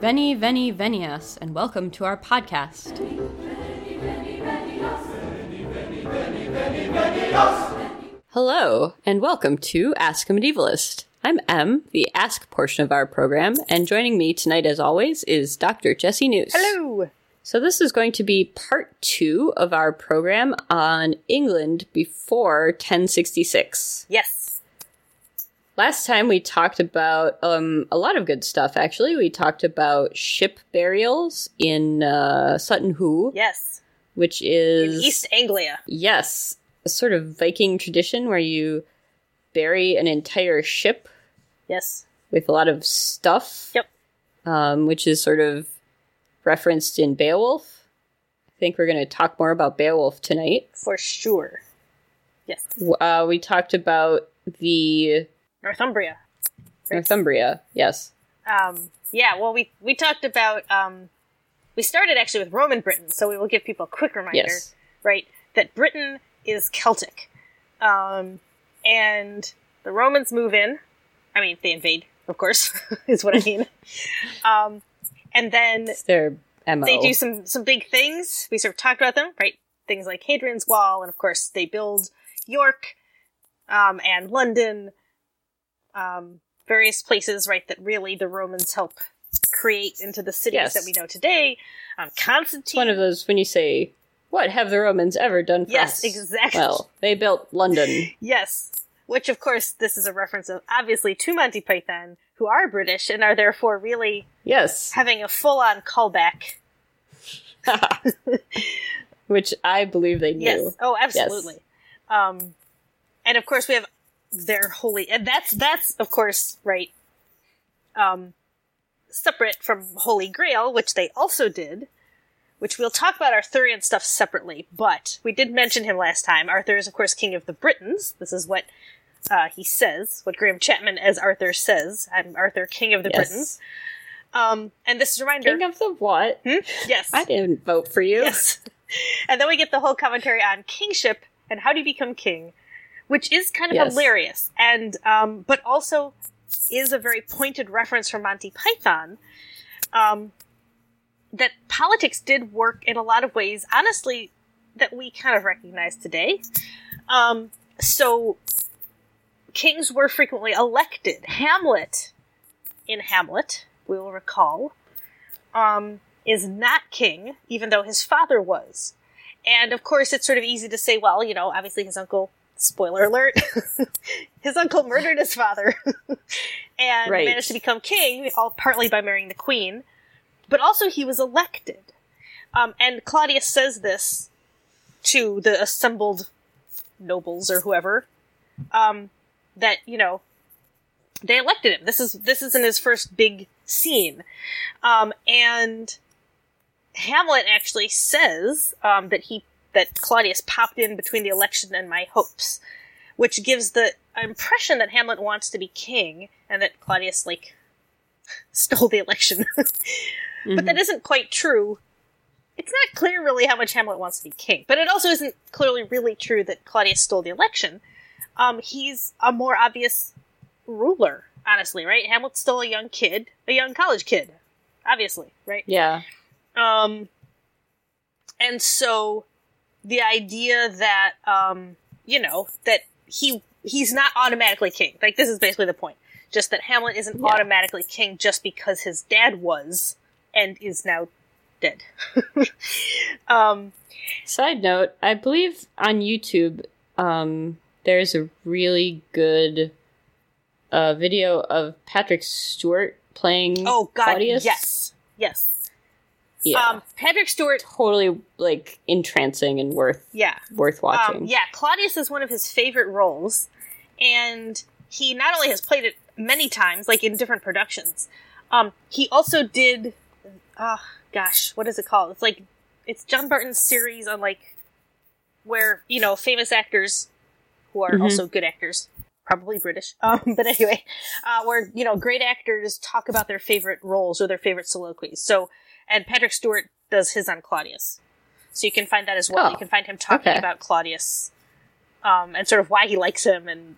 Veni, veni, venias, and welcome to our podcast. Hello, and welcome to Ask a Medievalist. I'm Em, the Ask portion of our program, and joining me tonight, as always, is Dr. Jesse News. Hello. So, this is going to be part two of our program on England before 1066. Yes. Last time we talked about um, a lot of good stuff, actually. We talked about ship burials in uh, Sutton Hoo, Yes. which In is. East Anglia. Yes, a sort of Viking tradition where you bury an entire ship Yes. with a lot of stuff. Yep. Um, which is sort of referenced in Beowulf. I think we're going to talk more about Beowulf tonight. For sure. Yes. Uh, we talked about the Northumbria. Northumbria. Yes. Um, yeah, well, we, we talked about, um, we started actually with Roman Britain, so we will give people a quick reminder, Yes. right, that Britain is Celtic. Um, and the Romans move in. I mean, they invade, of course, is what I mean. um, and then they do some some big things. We sort of talked about them, right? Things like Hadrian's Wall, and of course they build York um, and London, um, various places, right? That really the Romans help create into the cities Yes. that we know today. Um, Constantine, It's one of those when you say, "What have the Romans ever done for yes, us?" exactly, Well, they built London. yes. Which, of course, this is a reference of obviously to Monty Python, who are British and are therefore really yes, having a full-on callback. which I believe they knew. Yes. Oh, absolutely. Um, and of course we have their holy, and that's that's of course right. Um, separate from Holy Grail, which they also did, which we'll talk about Arthurian stuff separately. But we did mention him last time. Arthur is of course king of the Britons. This is what uh, he says. What Graham Chapman as Arthur says. I'm Arthur, king of the Yes. Britons. Um, and this is a reminder. King of the what? Hmm? Yes. I didn't vote for you. Yes. and then we get the whole commentary on kingship and how do you become king, which is kind of Yes. hilarious, and um, but also is a very pointed reference from Monty Python. Um, that politics did work in a lot of ways, honestly, that we kind of recognize today. Um, so kings were frequently elected. Hamlet, in Hamlet, we will recall, um, is not king, even though his father was. And of course, it's sort of easy to say, well, you know, obviously his uncle, spoiler alert, his uncle murdered his father and Right. managed to become king, all partly by marrying the queen, but also he was elected. Um, and Claudius says this to the assembled nobles or whoever, um, that, you know, they elected him. This is, this isn't his first big scene. Um, and Hamlet actually says um, that he that Claudius popped in between the election and my hopes, which gives the impression that Hamlet wants to be king and that Claudius like stole the election. But that isn't quite true. It's not clear really how much Hamlet wants to be king, but it also isn't clearly really true that Claudius stole the election. Um, he's a more obvious ruler, honestly, right? Hamlet's still a young kid, a young college kid, obviously, right? Yeah. Um, and so the idea that, um, you know, that he, he's not automatically king. Like, this is basically the point. Just that Hamlet isn't Yeah. automatically king just because his dad was and is now dead. um, Side note, I believe on YouTube, um, there's a really good uh, video of Patrick Stewart playing oh god, Claudius. yes. Yes. Yeah. Um, Patrick Stewart, totally like entrancing and worth yeah. worth watching. Um, yeah, Claudius is one of his favorite roles, and he not only has played it many times, like in different productions, um, he also did. oh gosh, what is it called? It's like it's John Barton's series on like where you know famous actors who are Mhm. also good actors, probably British. Um, but anyway, uh, where you know great actors talk about their favorite roles or their favorite soliloquies. So, and Patrick Stewart does his on Claudius. So you can find that as well. Oh, you can find him talking okay. about Claudius, um, and sort of why he likes him and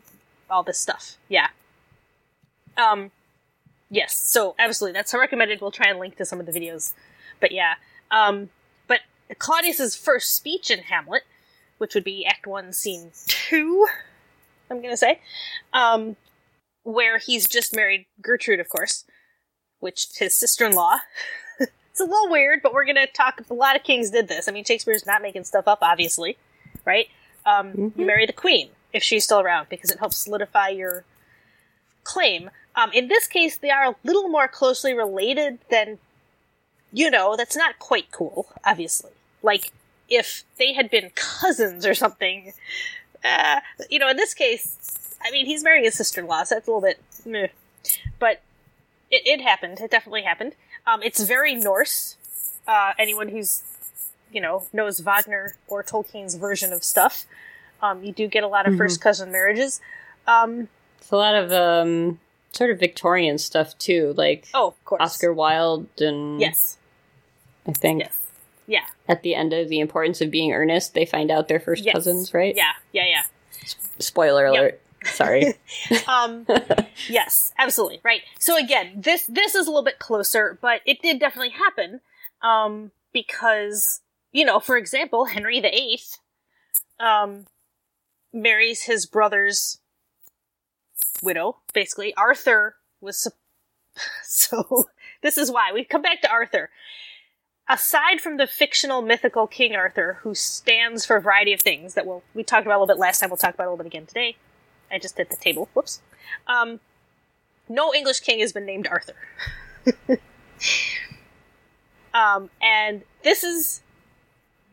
all this stuff. Yeah. Um, Yes, so absolutely, that's recommended. We'll try and link to some of the videos. But yeah, um, but Claudius's first speech in Hamlet, which would be Act One, Scene Two, I'm gonna say, um, where he's just married Gertrude, of course, which his sister-in-law. it's a little weird, but we're gonna talk. A lot of kings did this. I mean, Shakespeare's not making stuff up, obviously, right? Um, Mm-hmm. You marry the queen if she's still around because it helps solidify your claim. Um, in this case, they are a little more closely related than, you know, that's not quite cool, obviously. Like, if they had been cousins or something, uh, you know, in this case, I mean, he's marrying his sister in law, so that's a little bit meh. But it, it happened. It definitely happened. Um, it's very Norse. Uh, anyone who's, you know, knows Wagner or Tolkien's version of stuff, um, you do get a lot of first cousin marriages. Um, It's a lot of um, sort of Victorian stuff too, like oh, of course. Oscar Wilde and Yes. I think Yes. Yeah. at the end of the importance of being earnest, they find out they're first Yes. cousins, right? Yeah. Yeah. Yeah. Spoiler Yep. alert. Sorry. um yes absolutely right. So again this this is a little bit closer but it did definitely happen um because you know for example henry viii um marries his brother's widow basically. Arthur was sup- so this is why. We come back to arthur. Aside from the fictional mythical king arthur who stands for a variety of things that we'll we talked about a little bit last time we'll talk about a little bit again today I just hit the table. Whoops. Um, no English king has been named Arthur. um, and this is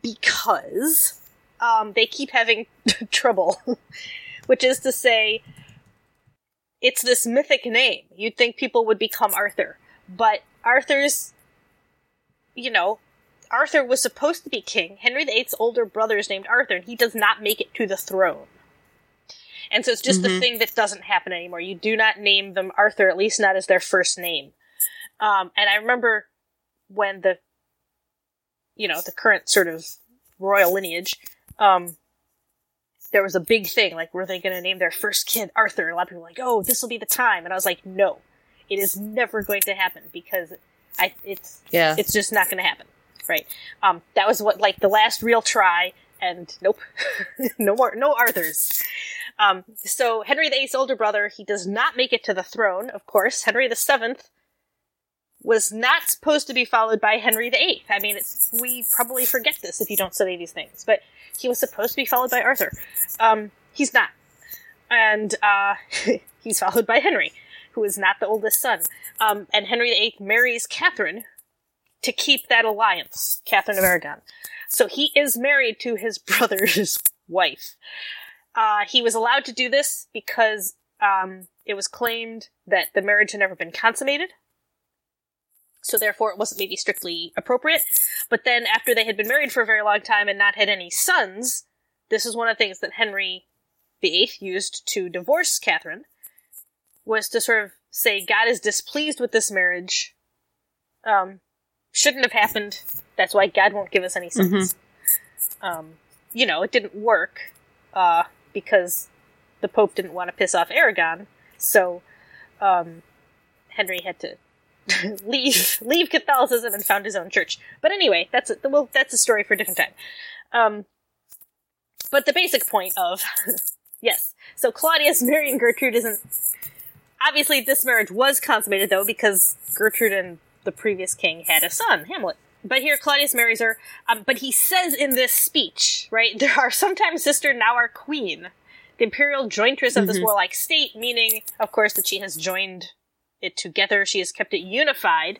because um, they keep having trouble, which is to say, it's this mythic name. You'd think people would become Arthur, but Arthur's, you know, Arthur was supposed to be king. Henry VIII's older brother is named Arthur, and he does not make it to the throne. And so it's just the Mhm. thing that doesn't happen anymore. You do not name them Arthur, at least not as their first name. Um, and I remember when the, you know, the current sort of royal lineage, um, there was a big thing, like, were they going to name their first kid Arthur? And a lot of people were like, oh, this will be the time. And I was like, no, it is never going to happen because I, it's, Yeah. it's just not going to happen. Right. Um, that was what, like, the last real try, and nope. no more, no Arthurs. Um, so Henry VIII's older brother, he does not make it to the throne, of course. Henry VII was not supposed to be followed by Henry VIII. I mean, we probably forget this if you don't study these things, but he was supposed to be followed by Arthur. Um, he's not. And, uh, he's followed by Henry, who is not the oldest son. Um, and Henry VIII marries Catherine to keep that alliance, Catherine of Aragon. So he is married to his brother's wife. Uh, he was allowed to do this because um, it was claimed that the marriage had never been consummated. So therefore, it wasn't maybe strictly appropriate. But then, after they had been married for a very long time and not had any sons, this is one of the things that Henry VIII used to divorce Catherine, was to sort of say God is displeased with this marriage. Um, shouldn't have happened. That's why God won't give us any sons. Um, you know, it didn't work uh, because the Pope didn't want to piss off Aragon, so um, Henry had to leave leave Catholicism and found his own church. But anyway, that's a, well, that's a story for a different time. Um, but the basic point of yes, so Claudius marrying Gertrude isn't obviously this marriage was consummated though because Gertrude and the previous king had a son, Hamlet. But here Claudius marries her. Um, but he says in this speech, right, there are sometimes sister, now our queen, the imperial jointress of this Mhm. warlike state, meaning, of course, that she has joined it together, she has kept it unified.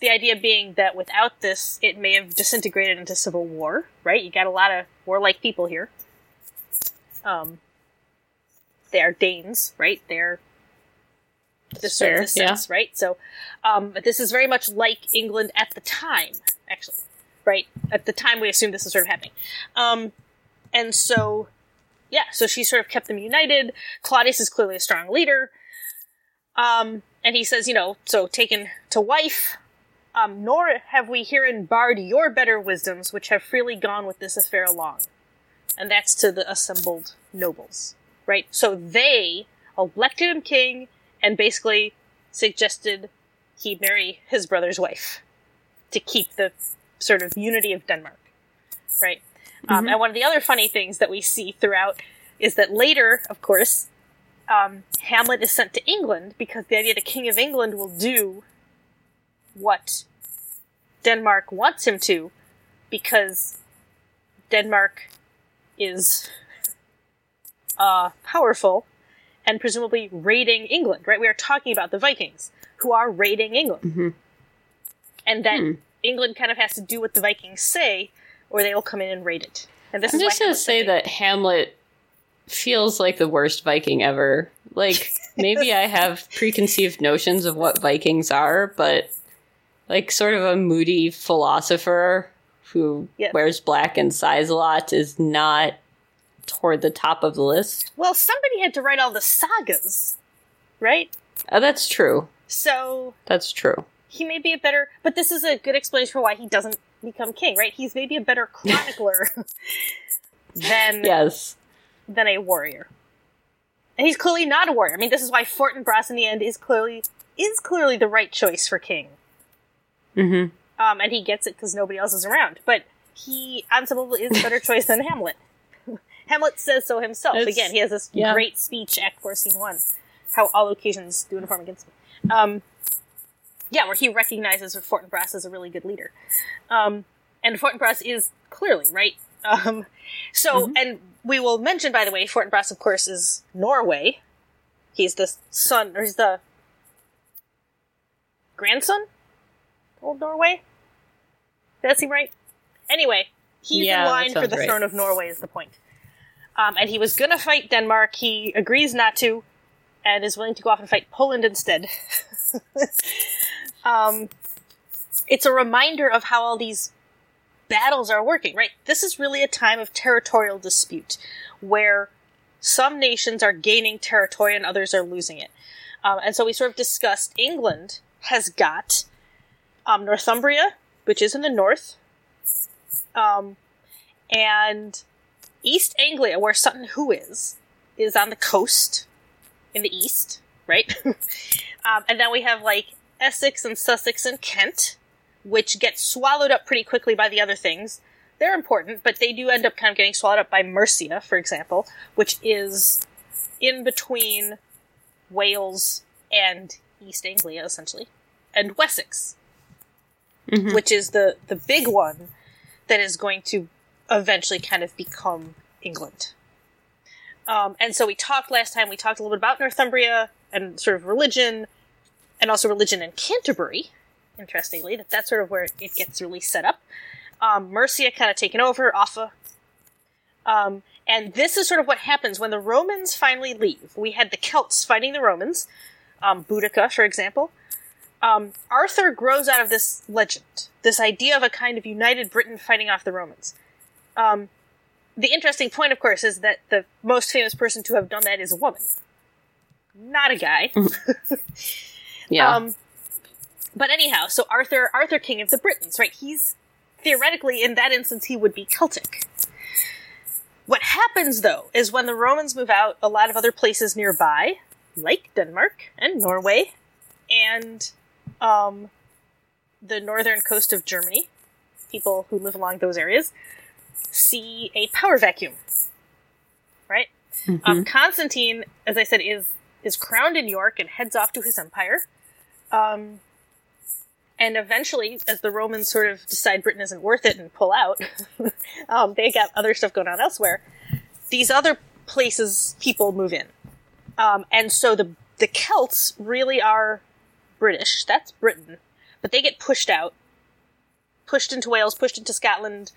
The idea being that without this, it may have disintegrated into civil war, right? You got a lot of warlike people here. Um, they are Danes, right? They're this sort of Fair, this sense, right? So, um, but this is very much like England at the time, actually, right? At the time, we assume this is sort of happening, um, and so, yeah, so she sort of kept them united. Claudius is clearly a strong leader, um, and he says, you know, so taken to wife. Um, nor have we herein barred your better wisdoms, which have freely gone with this affair along. And that's to the assembled nobles, right? So they elected him king, and basically suggested he marry his brother's wife to keep the sort of unity of Denmark. Right? Um, and one of the other funny things that we see throughout is that later, of course, um, Hamlet is sent to England because the idea the King of England will do what Denmark wants him to because Denmark is uh, powerful and presumably raiding England, right? We are talking about the Vikings who are raiding England. Mm-hmm. And then Hmm. England kind of has to do what the Vikings say or they will come in and raid it. And this I'm is just gonna say that Hamlet feels like the worst Viking ever. Like maybe I have preconceived notions of what Vikings are, but like sort of a moody philosopher who Yeah. wears black and sighs a lot is not toward the top of the list. Well, somebody had to write all the sagas, right? Oh, that's true. So That's true. he may be a better, but this is a good explanation for why he doesn't become king, right? He's maybe a better chronicler than Yes. than a warrior, and he's clearly not a warrior. I mean, this is why Fortinbras in the end is clearly is clearly the right choice for king. Mm-hmm. Um, and he gets it because nobody else is around. But he, on some level, is a better choice than Hamlet. Hamlet says so himself. It's- Again, he has this yeah. great speech, Act 4, Scene 1, how all occasions do inform against me. Um, yeah, where he recognizes Fortinbras as a really good leader. Um, and Fortinbras is clearly, right? Um, so, Mhm. and we will mention, by the way, Fortinbras, of course, is Norway. He's the son, or he's the grandson of old Norway. Does that seem right? Anyway, he's Yeah, in line for the right. throne of Norway, is the point. Um, and he was gonna fight Denmark. He agrees not to, and is willing to go off and fight Poland instead. um, it's a reminder of how all these battles are working, right? This is really a time of territorial dispute where some nations are gaining territory and others are losing it. Um, and so we sort of discussed England has got um, Northumbria, which is in the north, um, and East Anglia, where Sutton Hoo is, is on the coast in the east, right? um, and then we have like Essex and Sussex and Kent, which get swallowed up pretty quickly by the other things. They're important, but they do end up kind of getting swallowed up by Mercia, for example, which is in between Wales and East Anglia, essentially, and Wessex, Mhm. which is the the big one that is going to eventually kind of become England. Um, and so we talked last time. We talked a little bit about Northumbria and sort of religion, and also religion in Canterbury. Interestingly, that that's sort of where it gets really set up. Um, Mercia kind of taken over, Offa. Um, and this is sort of what happens when the Romans finally leave. We had the Celts fighting the Romans, um, Boudica, for example. Um, Arthur grows out of this legend, this idea of a kind of united Britain fighting off the Romans. Um, the interesting point, of course, is that the most famous person to have done that is a woman, not a guy. Yeah. Um, but anyhow, so Arthur, Arthur, King of the Britons, right? He's theoretically, in that instance, he would be Celtic. What happens though is when the Romans move out, a lot of other places nearby, like Denmark and Norway, and um, the northern coast of Germany, people who live along those areas, see a power vacuum. Right? Um, Constantine, as I said, is is crowned in York and heads off to his empire. Um, and eventually, as the Romans sort of decide Britain isn't worth it and pull out, um, they got other stuff going on elsewhere. These other places, people move in, um, and so the the Celts really are British. That's Britain, but they get pushed out, pushed into Wales, pushed into Scotland,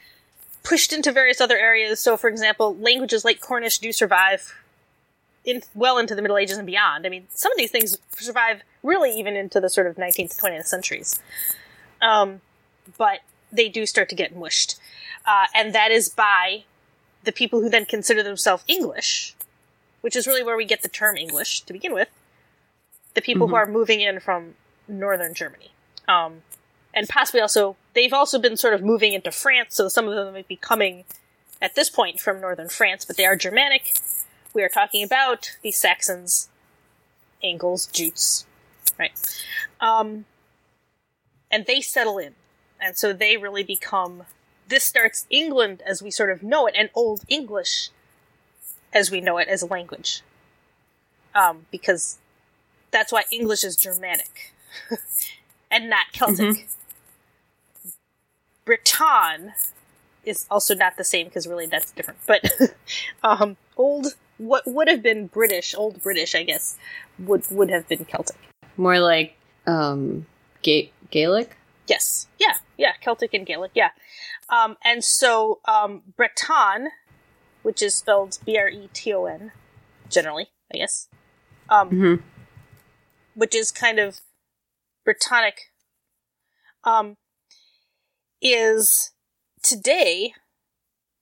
pushed into various other areas. So, for example, languages like Cornish do survive in well into the Middle Ages and beyond. I mean, some of these things survive really even into the sort of 19th to 20th centuries. Um, but they do start to get mushed. Uh, and that is by the people who then consider themselves English, which is really where we get the term English to begin with. The people who are moving in from northern Germany. Um, and possibly also, they've also been sort of moving into France, so some of them might be coming at this point from northern France, but they are Germanic. We are talking about the Saxons, Angles, Jutes, right? Um, and they settle in, and so they really become. This starts England as we sort of know it, and Old English as we know it as a language, um, because that's why English is Germanic and not Celtic. Breton is also not the same because really that's different. But um, old, what would have been British, old British, I guess, would would have been Celtic. More like um, Ga- Gaelic. Yes, yeah, yeah, Celtic and Gaelic, yeah. Um, and so um, Breton, which is spelled B R E T O N, generally, I guess, um, Mhm. which is kind of Britannic, um, is today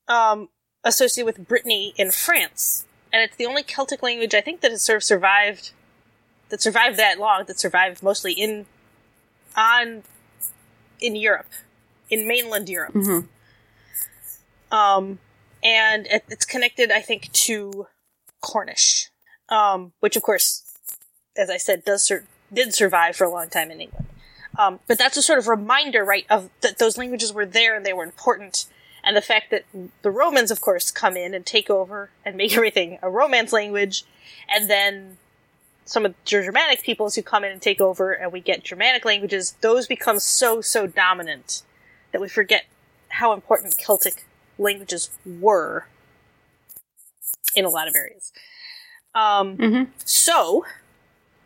um, associated with Brittany in France, and it's the only Celtic language I think that has sort of survived, that survived that long, that survived mostly in on in Europe, in mainland Europe. Mhm. Um, and it, it's connected, I think, to Cornish, um, which of course, as I said, does sur- did survive for a long time in England. Um, but that's a sort of reminder, right, of that those languages were there and they were important, and the fact that the Romans, of course, come in and take over and make everything a Romance language, and then some of the Germanic peoples who come in and take over, and we get Germanic languages. Those become so so dominant that we forget how important Celtic languages were in a lot of areas. Um, Mhm. so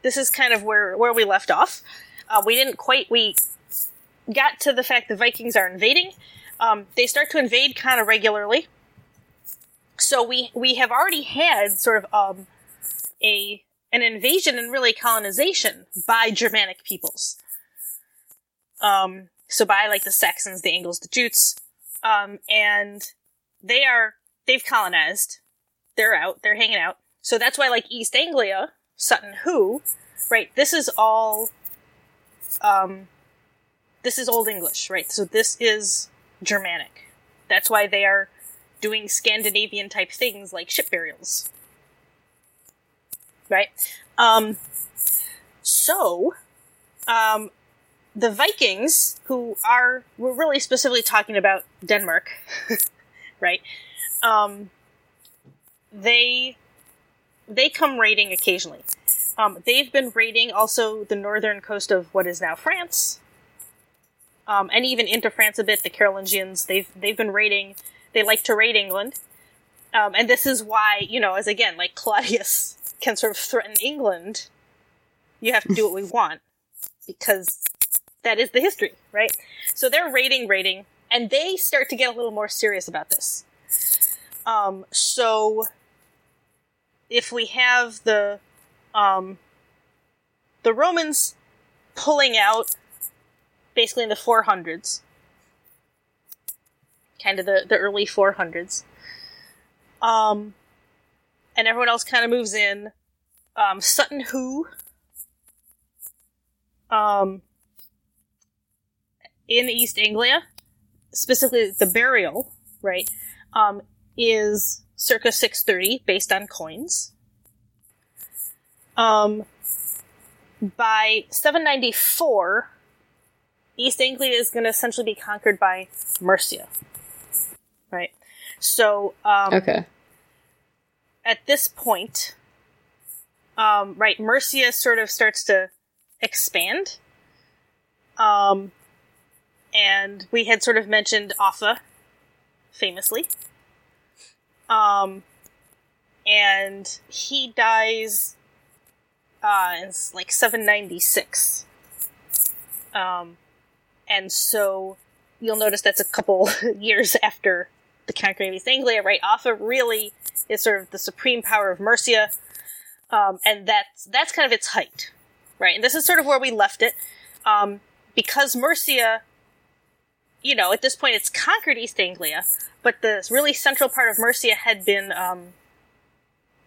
this is kind of where where we left off. Uh, we didn't quite we got to the fact the Vikings are invading. Um, they start to invade kind of regularly. So we we have already had sort of um, a an invasion and really colonization by Germanic peoples. Um, so by like the Saxons, the Angles, the Jutes, um, and they are they've colonized. They're out. They're hanging out. So that's why like East Anglia, Sutton Hoo, right? This is all. Um, this is Old English, right? So this is Germanic. That's why they are doing Scandinavian type things like ship burials. Right? Um, so, um, the Vikings, who are, we're really specifically talking about Denmark, right? Um, they, they come raiding occasionally. Um, they've been raiding also the northern coast of what is now France, um, and even into France a bit. The Carolingians they've they've been raiding. They like to raid England, um, and this is why you know, as again, like Claudius can sort of threaten England. You have to do what we want because that is the history, right? So they're raiding, raiding, and they start to get a little more serious about this. Um, so if we have the um, the Romans pulling out basically in the 400s, kind of the, the early 400s. Um, and everyone else kind of moves in. Um, Sutton Hoo, um, in East Anglia, specifically the burial, right, um, is circa 630 based on coins. Um, by 794, East Anglia is going to essentially be conquered by Mercia. Right? So, um, Okay. at this point, um, right, Mercia sort of starts to expand. Um, and we had sort of mentioned Offa, famously. Um, and he dies uh, in s- like 796. Um, and so you'll notice that's a couple years after the conquering of East Anglia, right? Offa really is sort of the supreme power of Mercia, um, and that's that's kind of its height, right? And this is sort of where we left it, um, because Mercia, you know, at this point it's conquered East Anglia, but the really central part of Mercia had been um,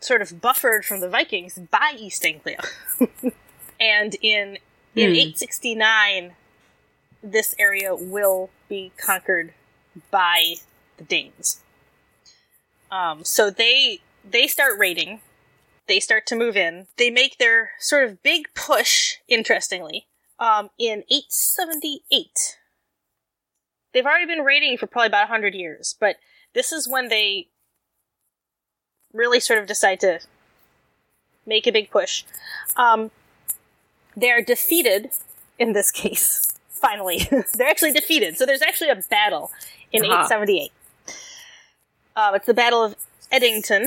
sort of buffered from the Vikings by East Anglia, and in in Hmm. 869, this area will be conquered by the Danes. Um, so they they start raiding. They start to move in. They make their sort of big push interestingly, um, in 878, they've already been raiding for probably about 100 years, but this is when they really sort of decide to make a big push. Um, they are defeated in this case. Finally, they're actually defeated. So there's actually a battle in Uh-huh. 878. Um, it's the Battle of Edington.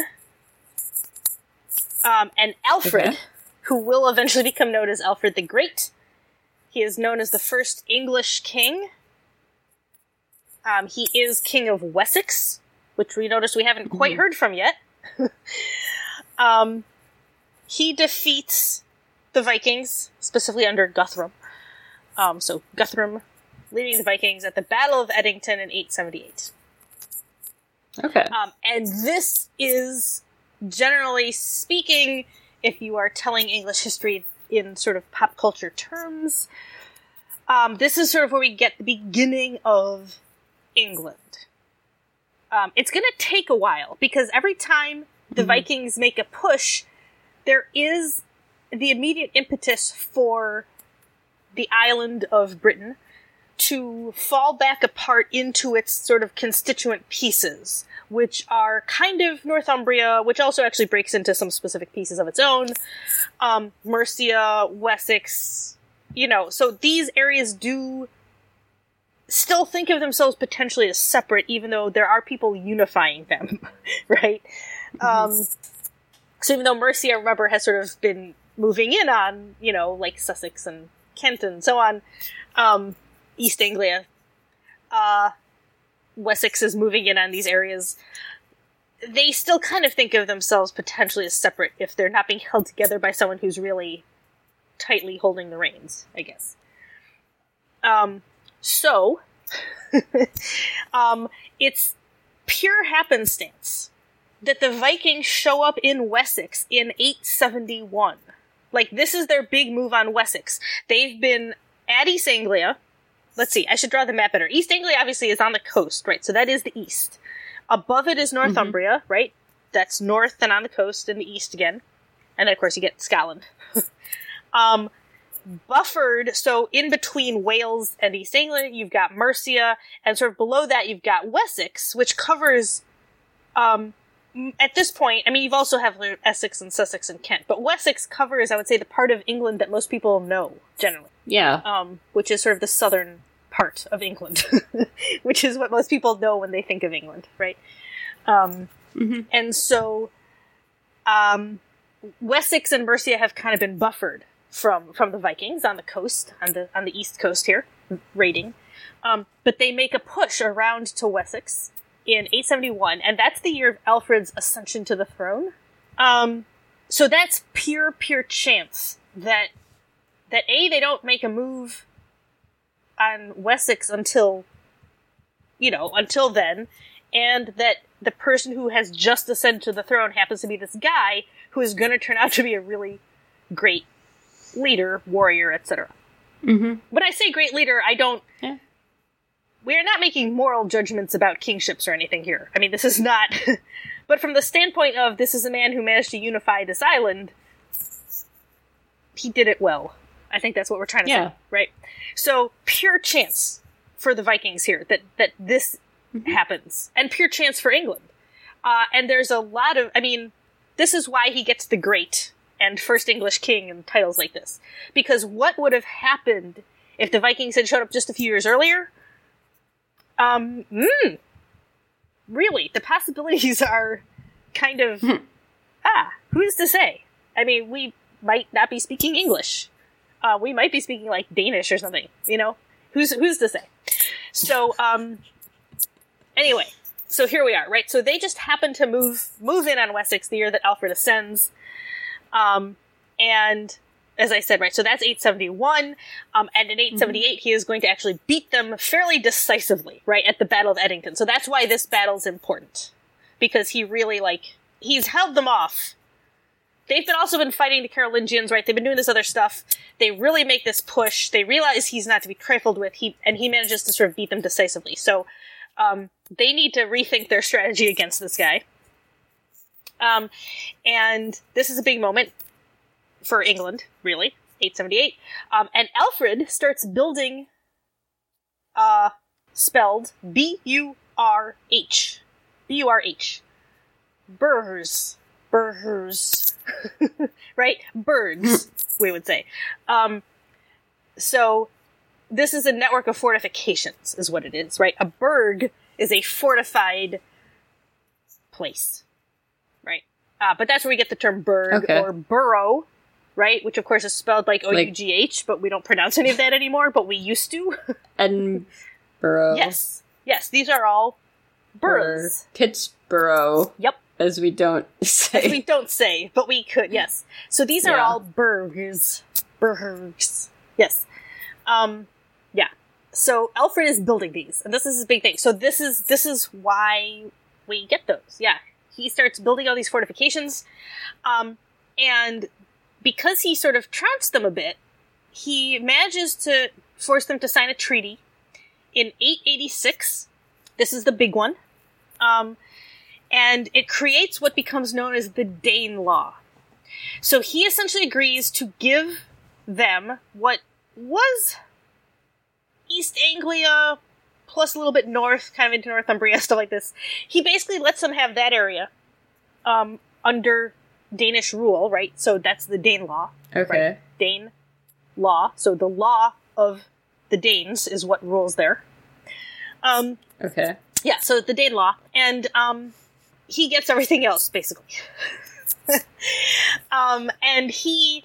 Um, and Alfred, Okay. who will eventually become known as Alfred the Great, he is known as the first English king. Um, he is King of Wessex, which we notice we haven't quite heard from yet. um, he defeats the Vikings, specifically under Guthrum. Um, so Guthrum leading the Vikings at the Battle of Edington in 878. Okay. Um, and this is, generally speaking, if you are telling English history in sort of pop culture terms, um, this is sort of where we get the beginning of England. Um, it's going to take a while because every time the Vikings make a push, there is the immediate impetus for the island of Britain to fall back apart into its sort of constituent pieces, which are kind of Northumbria, which also actually breaks into some specific pieces of its own, um, Mercia, Wessex, you know, so these areas do still think of themselves potentially as separate, even though there are people unifying them, right? Um, so even though Mercia, remember, has sort of been moving in on, you know, like Sussex and Kent and so on, um, East Anglia, uh, Wessex is moving in on these areas. They still kind of think of themselves potentially as separate if they're not being held together by someone who's really tightly holding the reins, I guess. Um, so, um, it's pure happenstance that the Vikings show up in Wessex in 871. Like, this is their big move on Wessex. They've been at East Anglia. Let's see, I should draw the map better. East Anglia obviously is on the coast, right? So that is the east. Above it is Northumbria, right? That's north and on the coast and the east again. And then, of course, you get Scotland. um, buffered, so in between Wales and East England, you've got Mercia, and sort of below that, you've got Wessex, which covers um, at this point, I mean, you've also have Essex and Sussex and Kent, but Wessex covers, I would say, the part of England that most people know generally, Yeah. um, which is sort of the southern part of England, which is what most people know when they think of England, right? Um, Mhm. And so, um, Wessex and Mercia have kind of been buffered from from the Vikings on the coast, on the on the east coast here, raiding. Um, but they make a push around to Wessex in 871, and that's the year of Alfred's ascension to the throne. Um, so that's pure, pure chance that that a they don't make a move on Wessex until you know until then, and that the person who has just ascended to the throne happens to be this guy who is going to turn out to be a really great leader, warrior, etc. Mm-hmm. When I say great leader, I don't. Yeah. We are not making moral judgments about kingships or anything here. I mean, this is not. but from the standpoint of this is a man who managed to unify this island, he did it well. I think that's what we're trying to Yeah. say, right? So pure chance for the Vikings here that that this happens, and pure chance for England. Uh, and there's a lot of. I mean, this is why he gets the great and first English king and titles like this. Because what would have happened if the Vikings had showed up just a few years earlier? Um, mm, really, the possibilities are kind of ah, who's to say? I mean, we might not be speaking English. Uh, we might be speaking like Danish or something. You know, who's who's to say? So, um, anyway, so here we are, right? So they just happen to move move in on Wessex the year that Alfred ascends, um, and as I said, right, so that's 871, um, and in 878 he is going to actually beat them fairly decisively, right, at the Battle of Edington. So that's why this battle's important because he really like he's held them off. They've been also been fighting the Carolingians, right? They've been doing this other stuff. They really make this push. They realize he's not to be trifled with. He and he manages to sort of beat them decisively. So um, they need to rethink their strategy against this guy. Um, and this is a big moment for England, really. 878. Um, and Alfred starts building, uh, spelled B U R H. B U R H. Burrs. Burrs. right? Birds, we would say. Um, so, this is a network of fortifications, is what it is, right? A burg is a fortified place, right? Uh, but that's where we get the term burg Okay. or borough, right? Which of course is spelled like O U G H, but we don't pronounce any of that anymore. But we used to. Edinburgh. yes, yes, these are all burrs. Pittsburgh, Yep, as we don't say. we don't say, but we could. Yes. So these are Yeah. all burgs. Burgs. Yes. Um. Yeah. So Alfred is building these, and this is his big thing. So this is this is why we get those. Yeah. He starts building all these fortifications, um, and because he sort of trounced them a bit, he manages to force them to sign a treaty in 886. This is the big one. Um, and it creates what becomes known as the Dane Law. So he essentially agrees to give them what was East Anglia plus a little bit north, kind of into Northumbria, stuff like this. He basically lets them have that area um, under Danish rule, right? So that's the Dane Law. okay. Dane law. So the law of the Danes is what rules there. Um, Okay. yeah, so the Dane law, and um, he gets everything else basically. um, and he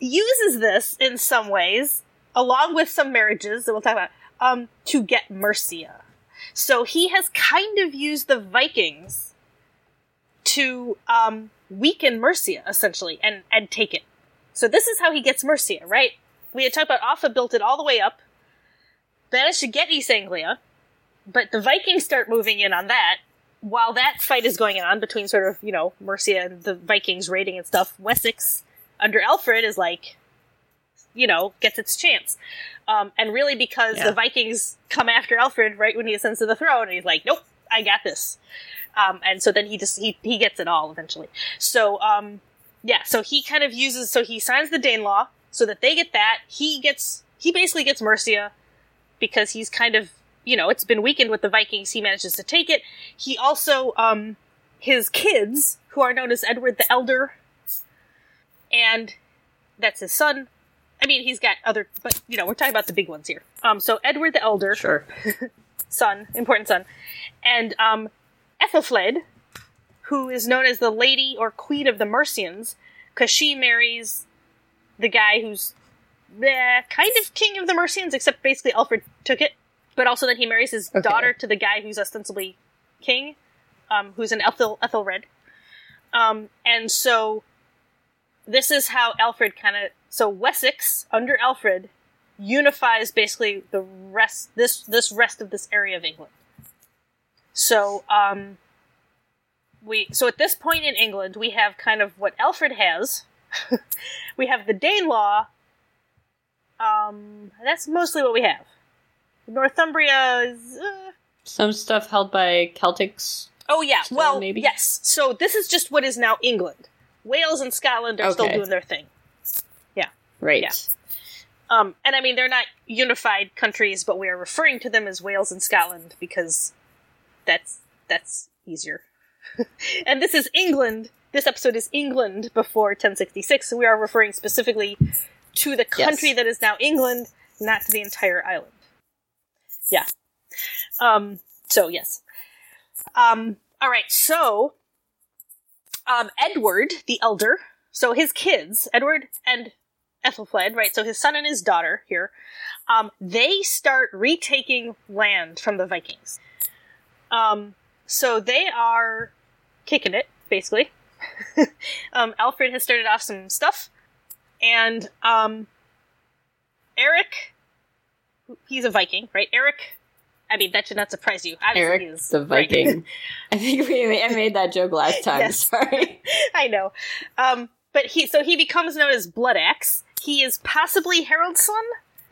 uses this in some ways, along with some marriages that we'll talk about, um, to get Mercia. So he has kind of used the Vikings to um, weaken Mercia essentially and and take it. So this is how he gets Mercia, right? We had talked about Offa built it all the way up, managed to get East Anglia, but the Vikings start moving in on that. While that fight is going on between sort of, you know, Mercia and the Vikings raiding and stuff, Wessex under Alfred is like, you know, gets its chance. Um, and really because Yeah. the Vikings come after Alfred right when he ascends to the throne, and he's like, nope, I got this. Um, and so then he just, he, he gets it all eventually. So, um, yeah, so he kind of uses, so he signs the Dane Law so that they get that. He gets, he basically gets Mercia because he's kind of, you know, it's been weakened with the Vikings. He manages to take it. He also, um, his kids, who are known as Edward the Elder, and that's his son. I mean, he's got other, but you know, we're talking about the big ones here. Um, so Edward the Elder, Sure. son, important son, and um, Ethelfled, who is known as the Lady or Queen of the Mercians, because she marries the guy who's eh, kind of king of the Mercians, except basically Alfred took it. But also then he marries his Okay. daughter to the guy who's ostensibly king, um, who's an Ethel Ethelred. Um, and so this is how Alfred kind of so Wessex under Alfred unifies basically the rest this this rest of this area of England. So um we so at this point in England we have kind of what Alfred has. we have the Danelaw. Um that's mostly what we have. Northumbria is uh, Some stuff held by Celtics. Oh yeah, well maybe? yes. So this is just what is now England. Wales and Scotland are still doing their thing. Right. Um, and I mean, they're not unified countries, but we are referring to them as Wales and Scotland because that's that's easier. and this is England. This episode is England before 1066, so we are referring specifically to the Yes. country that is now England, not to the entire island. Yeah. Um. So yes. Um. All right. So, um, Edward the Elder. So his kids, Edward and Ethelfled, right? So his son and his daughter here, um, they start retaking land from the Vikings. Um, so they are kicking it, basically. um, Alfred has started off some stuff, and um, Eric, he's a Viking, right? Eric, I mean, that should not surprise you. Obviously, Eric is- the right. Viking. I think we I made that joke last time. Yes. Sorry. I know. Um, but he so he becomes known as Blood Axe. He is possibly Harold's son.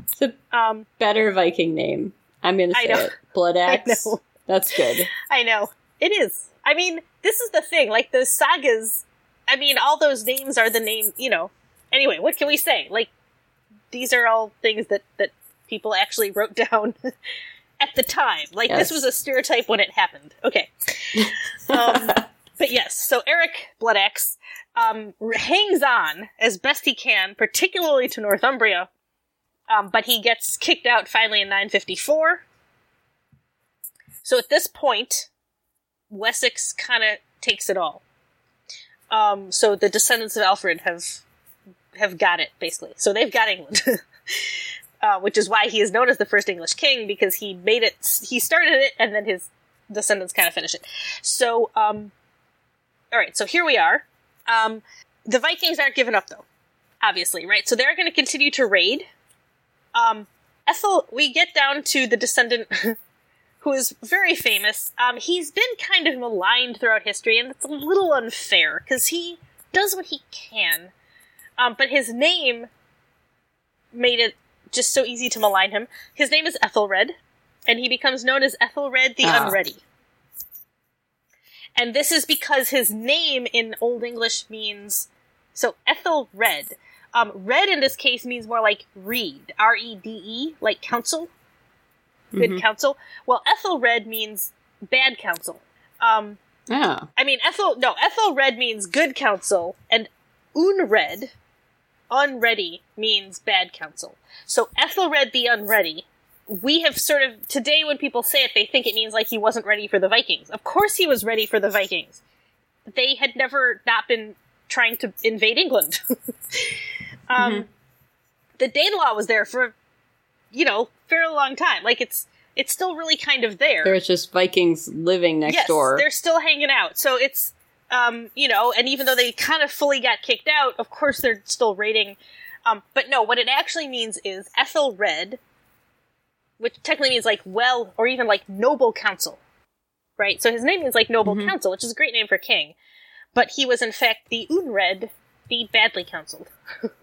It's a Um, better Viking name. I'm gonna I say it. Blood Axe. know. That's good. I know it is. I mean, this is the thing. Like those sagas. I mean, all those names are the name. You know, anyway, what can we say? Like, these are all things that that people actually wrote down at the time. Like, Yes. this was a stereotype when it happened. Okay. Um, but yes, so Eric Bloodaxe um, hangs on as best he can, particularly to Northumbria. Um, but he gets kicked out finally in 954. So at this point, Wessex kind of takes it all. Um, so the descendants of Alfred have have got it basically. So they've got England, uh, which is why he is known as the first English king because he made it. He started it, and then his descendants kind of finish it. So, um, all right. So here we are. Um, the Vikings aren't giving up though, obviously, right? So they're going to continue to raid. Um, Ethel, we get down to the descendant who is very famous. Um, he's been kind of maligned throughout history, and it's a little unfair because he does what he can. Um, but his name made it just so easy to malign him. His name is Ethelred, and he becomes known as Ethelred the Ah. Unready. And this is because his name in Old English means so Ethelred. Um, red in this case means more like reed, R E D E, like counsel, good Mhm. counsel. Well, Ethelred means bad counsel. Um, Oh. I mean, Ethel, no, Ethelred means good counsel, and Unred, unready, means bad counsel. So Ethelred the Unready, we have sort of, today when people say it, they think it means like he wasn't ready for the Vikings. Of course he was ready for the Vikings. They had never not been trying to invade England. um, The Danelaw was there for, you know, fairly long time. Like it's, it's still really kind of there There's just Vikings living next yes, door. they're still hanging out. So it's, um, you know, and even though they kind of fully got kicked out, of course they're still raiding. Um, but no, what it actually means is Ethelred, which technically means like well, or even like noble council, right? So his name means like noble Mhm. council, which is a great name for king. But he was in fact the Unred, the badly counseled.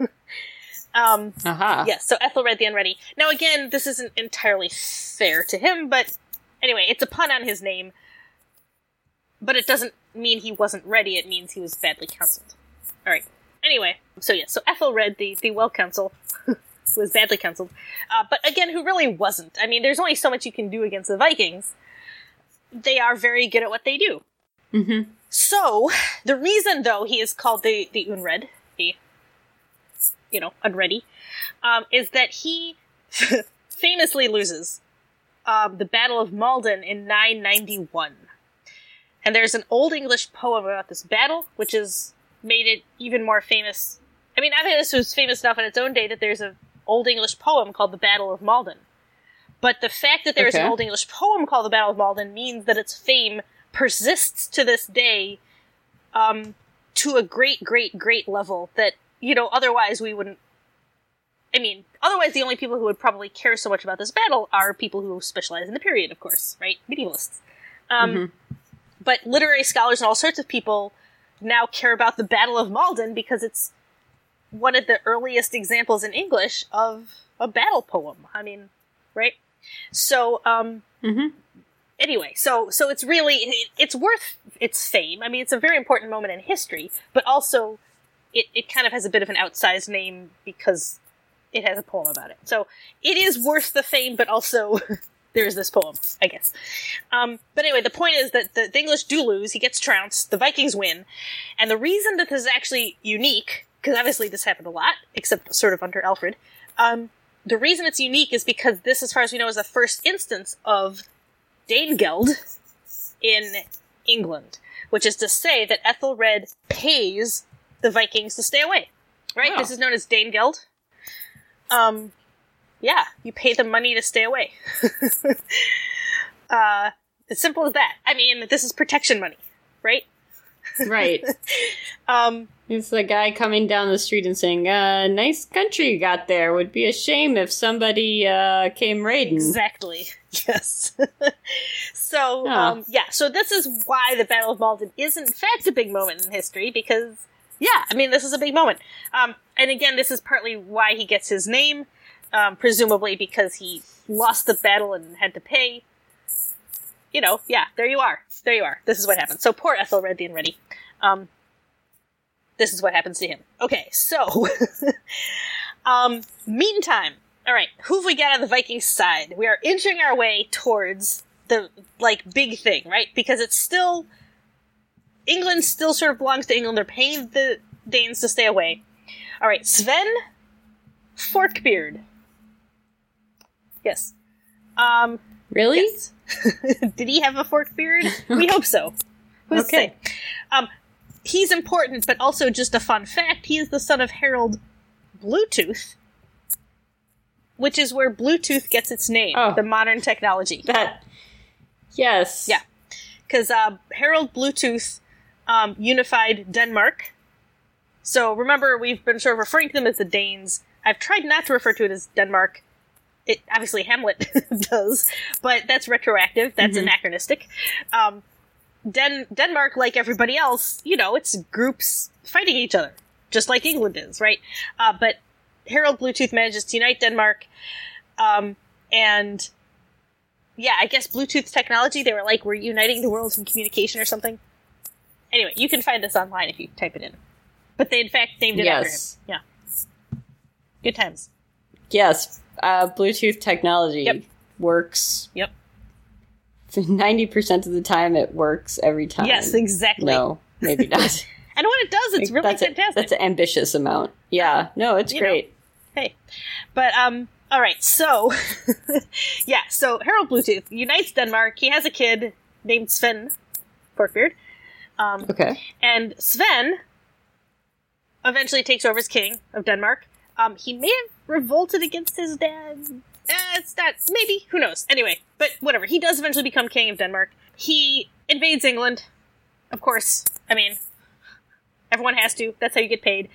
um, Aha. Yes, so Ethelred the Unready. Now, again, this isn't entirely fair to him, but anyway, it's a pun on his name. But it doesn't mean he wasn't ready, it means he was badly counseled. Alright. Anyway, so yeah, so Ethelred, the, the well counsel, was badly counseled. Uh, but again, who really wasn't. I mean, there's only so much you can do against the Vikings. They are very good at what they do. hmm So, the reason, though, he is called the, the Unred, the, you know, Unready, um, is that he famously loses um, the Battle of Maldon in 991. And there's an Old English poem about this battle, which has made it even more famous. I mean, I think this was famous enough in its own day that there's an Old English poem called the Battle of Maldon. But the fact that there's an Old English poem called the Battle of Maldon means that its fame persists to this day um, to a great, great, great level that, you know, otherwise we wouldn't. I mean, otherwise the only people who would probably care so much about this battle are people who specialize in the period, of course, right? Medievalists. Um, Mhm. But literary scholars and all sorts of people now care about the Battle of Maldon because it's one of the earliest examples in English of a battle poem. I mean, right? So, um, hmm anyway, so so it's really it, it's worth its fame. I mean, it's a very important moment in history, but also it it kind of has a bit of an outsized name because it has a poem about it. So it is worth the fame, but also there's this poem, I guess. Um, but anyway, the point is that the, the English do lose. He gets trounced. The Vikings win, and the reason that this is actually unique, because obviously this happened a lot, except sort of under Alfred. Um, the reason it's unique is because this, as far as we know, is the first instance of Danegeld in England, which is to say that Ethelred pays the Vikings to stay away. Right? Oh. This is known as Danegeld. Um, yeah, you pay them money to stay away. uh, as simple as that. I mean, this is protection money, right? Right. Um, It's the guy coming down the street and saying, uh, nice country you got there. Would be a shame if somebody, uh, came raiding. Exactly. Yes. so, Huh. um, yeah, so this is why the Battle of Maldon is in fact a big moment in history because, yeah, I mean, this is a big moment. Um, and again, this is partly why he gets his name, um, presumably because he lost the battle and had to pay. You know, yeah, there you are. There you are. This is what happened. So poor Ethelred the Unready. Um, this is what happens to him. Okay, so, um, meantime, all right, who have we got on the Vikings side? We are inching our way towards the like big thing, right? Because it's still England still sort of belongs to England. They're paying the Danes to stay away. All right, Sven Forkbeard. Yes. Um, Really? yes. Did he have a forked beard? We hope so. Who's Okay. Um, he's important, but also just a fun fact. He is the son of Harold Bluetooth, which is where Bluetooth gets its name. Oh. The modern technology. That. Yes. Yeah. because uh, Harold Bluetooth um, unified Denmark. So remember, we've been sort of referring to them as the Danes. I've tried not to refer to it as Denmark. It obviously Hamlet does, but that's retroactive. That's anachronistic. Um, Den- Denmark, like everybody else, you know, it's groups fighting each other, just like England is, right? Uh, but Harold Bluetooth manages to unite Denmark, um, and yeah, I guess Bluetooth technology. They were like, we're uniting the world in communication or something. Anyway, you can find this online if you type it in. But they in fact named it Yes. after him. Yeah, good times. Yes. Uh, Bluetooth technology Yep. works. Yep. Ninety percent of the time, it works every time. Yes, exactly. No, maybe not. And when it does, it's really that's a- fantastic. that's an ambitious amount. Yeah. No, it's You know. great. Hey. But um all right, so yeah, so Harold Bluetooth unites Denmark. He has a kid named Sven Forkbeard. Um Okay. and Sven eventually takes over as king of Denmark. Um he may have revolted against his dad. Eh, it's not maybe, who knows. Anyway, but whatever. He does eventually become king of Denmark. He invades England. Of course. I mean, Everyone has to. That's how you get paid.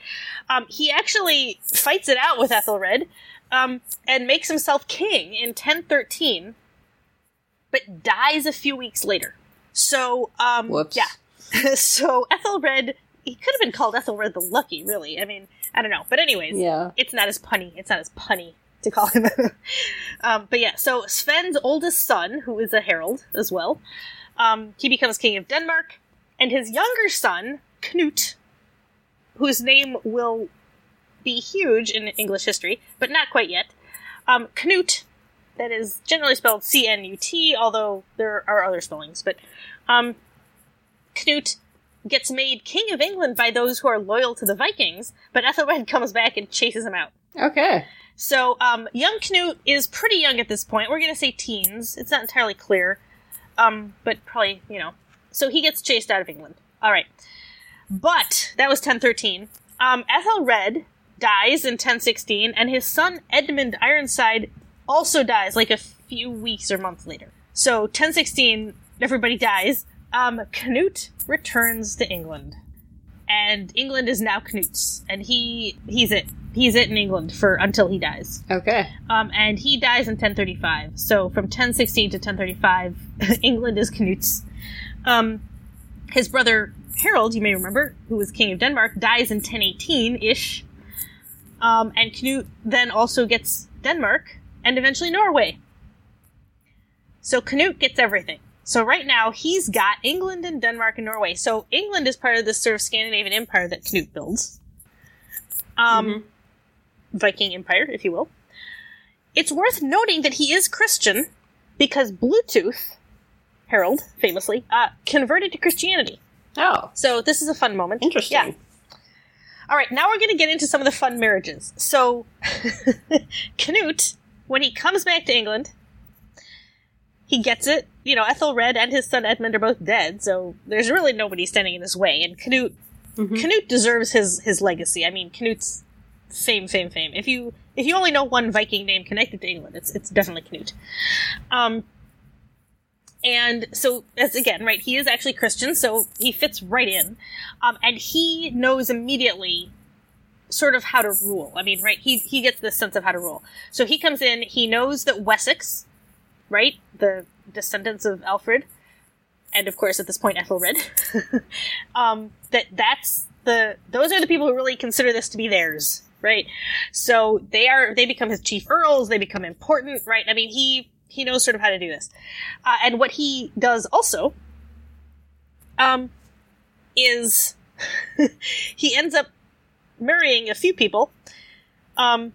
Um, he actually fights it out with Ethelred um, and makes himself king in 1013, but dies a few weeks later. So, um, Whoops. yeah. so Ethelred, he could have been called Ethelred the Lucky, really. I mean, I don't know. But anyways, Yeah. it's not as punny. It's not as punny to call him. um, but yeah, so Sven's oldest son, who is a herald as well, um, he becomes king of Denmark, and his younger son, Knut, whose name will be huge in English history, but not quite yet. Um, Knut, that is generally spelled C N U T, although there are other spellings, but um, Knut gets made king of England by those who are loyal to the Vikings, but Ethelred comes back and chases him out. Okay. So, um, young Knut is pretty young at this point. We're going to say teens. It's not entirely clear. Um, but probably, you know. So he gets chased out of England. All right. But that was 1013. Um, Ethelred dies in 1016, and his son Edmund Ironside also dies like a few weeks or months later. So 1016, everybody dies. Um, Knut returns to England and England is now Knut's, and he he's it. He's it in England for until he dies. Okay. Um, and he dies in 1035. So from 1016 to 1035, England is Knut's. Um, his brother Harold, you may remember, who was king of Denmark, dies in 1018 ish. Um, and Knut then also gets Denmark and eventually Norway. So Knut gets everything. So right now he's got England and Denmark and Norway. So England is part of this sort of Scandinavian empire that Knut builds. Um, Viking empire, if you will. It's worth noting that he is Christian because Bluetooth, Harold, famously, uh, converted to Christianity. Oh, So this is a fun moment. interesting. Yeah. All right, now we're going to get into some of the fun marriages. So, Knut, when he comes back to England, he gets it. You know, Ethelred and his son Edmund are both dead, so there's really nobody standing in his way. And Knut, Mhm. Knut deserves his his legacy. I mean, Knut's fame, fame, fame. If you if you only know one Viking name connected to England, it's it's definitely Knut. Um, and so, as again, right, he is actually Christian, so he fits right in. Um, and he knows immediately sort of how to rule. I mean, right, he, he gets this sense of how to rule. So he comes in, he knows that Wessex, right, the descendants of Alfred, and of course at this point Ethelred, um, that that's the, those are the people who really consider this to be theirs, right? So they are, they become his chief earls, they become important, right? I mean, he, he knows sort of how to do this. Uh, and what he does also, um, is he ends up marrying a few people. Um,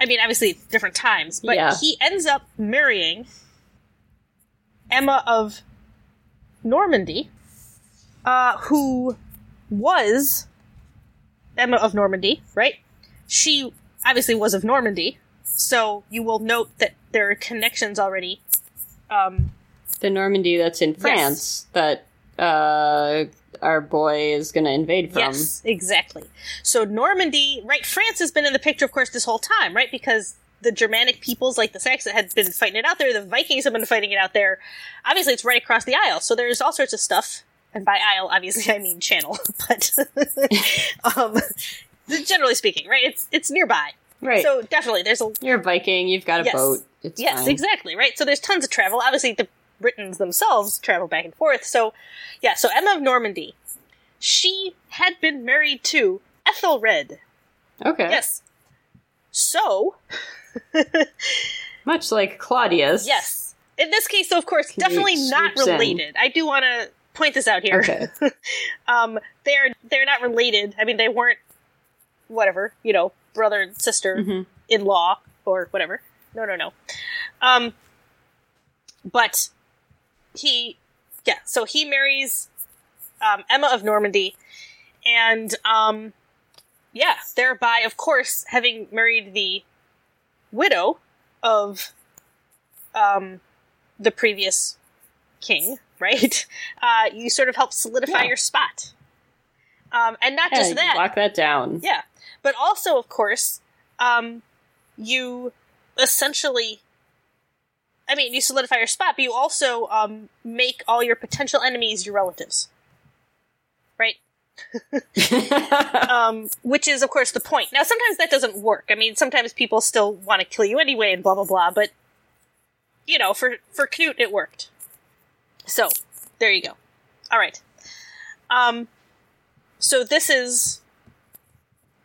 I mean, obviously different times, but Yeah. he ends up marrying Emma of Normandy, uh, who was Emma of Normandy, right? She obviously was of Normandy, so you will note that there are connections already. Um, The Normandy that's in France that uh, our boy is going to invade from. Yes, exactly. So Normandy, right? France has been in the picture, of course, this whole time, right? Because the Germanic peoples, like the Saxons, had been fighting it out there. The Vikings have been fighting it out there. Obviously, it's right across the aisle, so there's all sorts of stuff. And by aisle, obviously, I mean channel, but um, generally speaking, right? It's it's nearby. Right. So definitely, there's a You're a Viking, you've got a Yes. boat. It's yes, fine. exactly, right? So there's tons of travel. Obviously, the Britons themselves travel back and forth. So, yeah, so Emma of Normandy, she had been married to Ethelred. Okay. Yes. So, Much like Claudius. yes. In this case, so of course, Can definitely not swoops in? related. I do want to point this out here. Okay. um, they're they're not related. I mean, they weren't whatever, you know, brother and sister Mhm. in law or whatever. No, no, no. Um, but he, yeah. So he marries um, Emma of Normandy, and um, yeah, thereby, of course, having married the widow of um, the previous king, right? Uh, you sort of help solidify Yeah. your spot. Um, and not Yeah, just that, Lock that down. yeah, but also, of course, um, you essentially. I mean, you solidify your spot, but you also um, make all your potential enemies your relatives, right? um, which is, of course, the point. Now, sometimes that doesn't work. I mean, sometimes people still want to kill you anyway, and blah blah blah. But you know, for for Knut, it worked. So there you go. All right. Um, so this is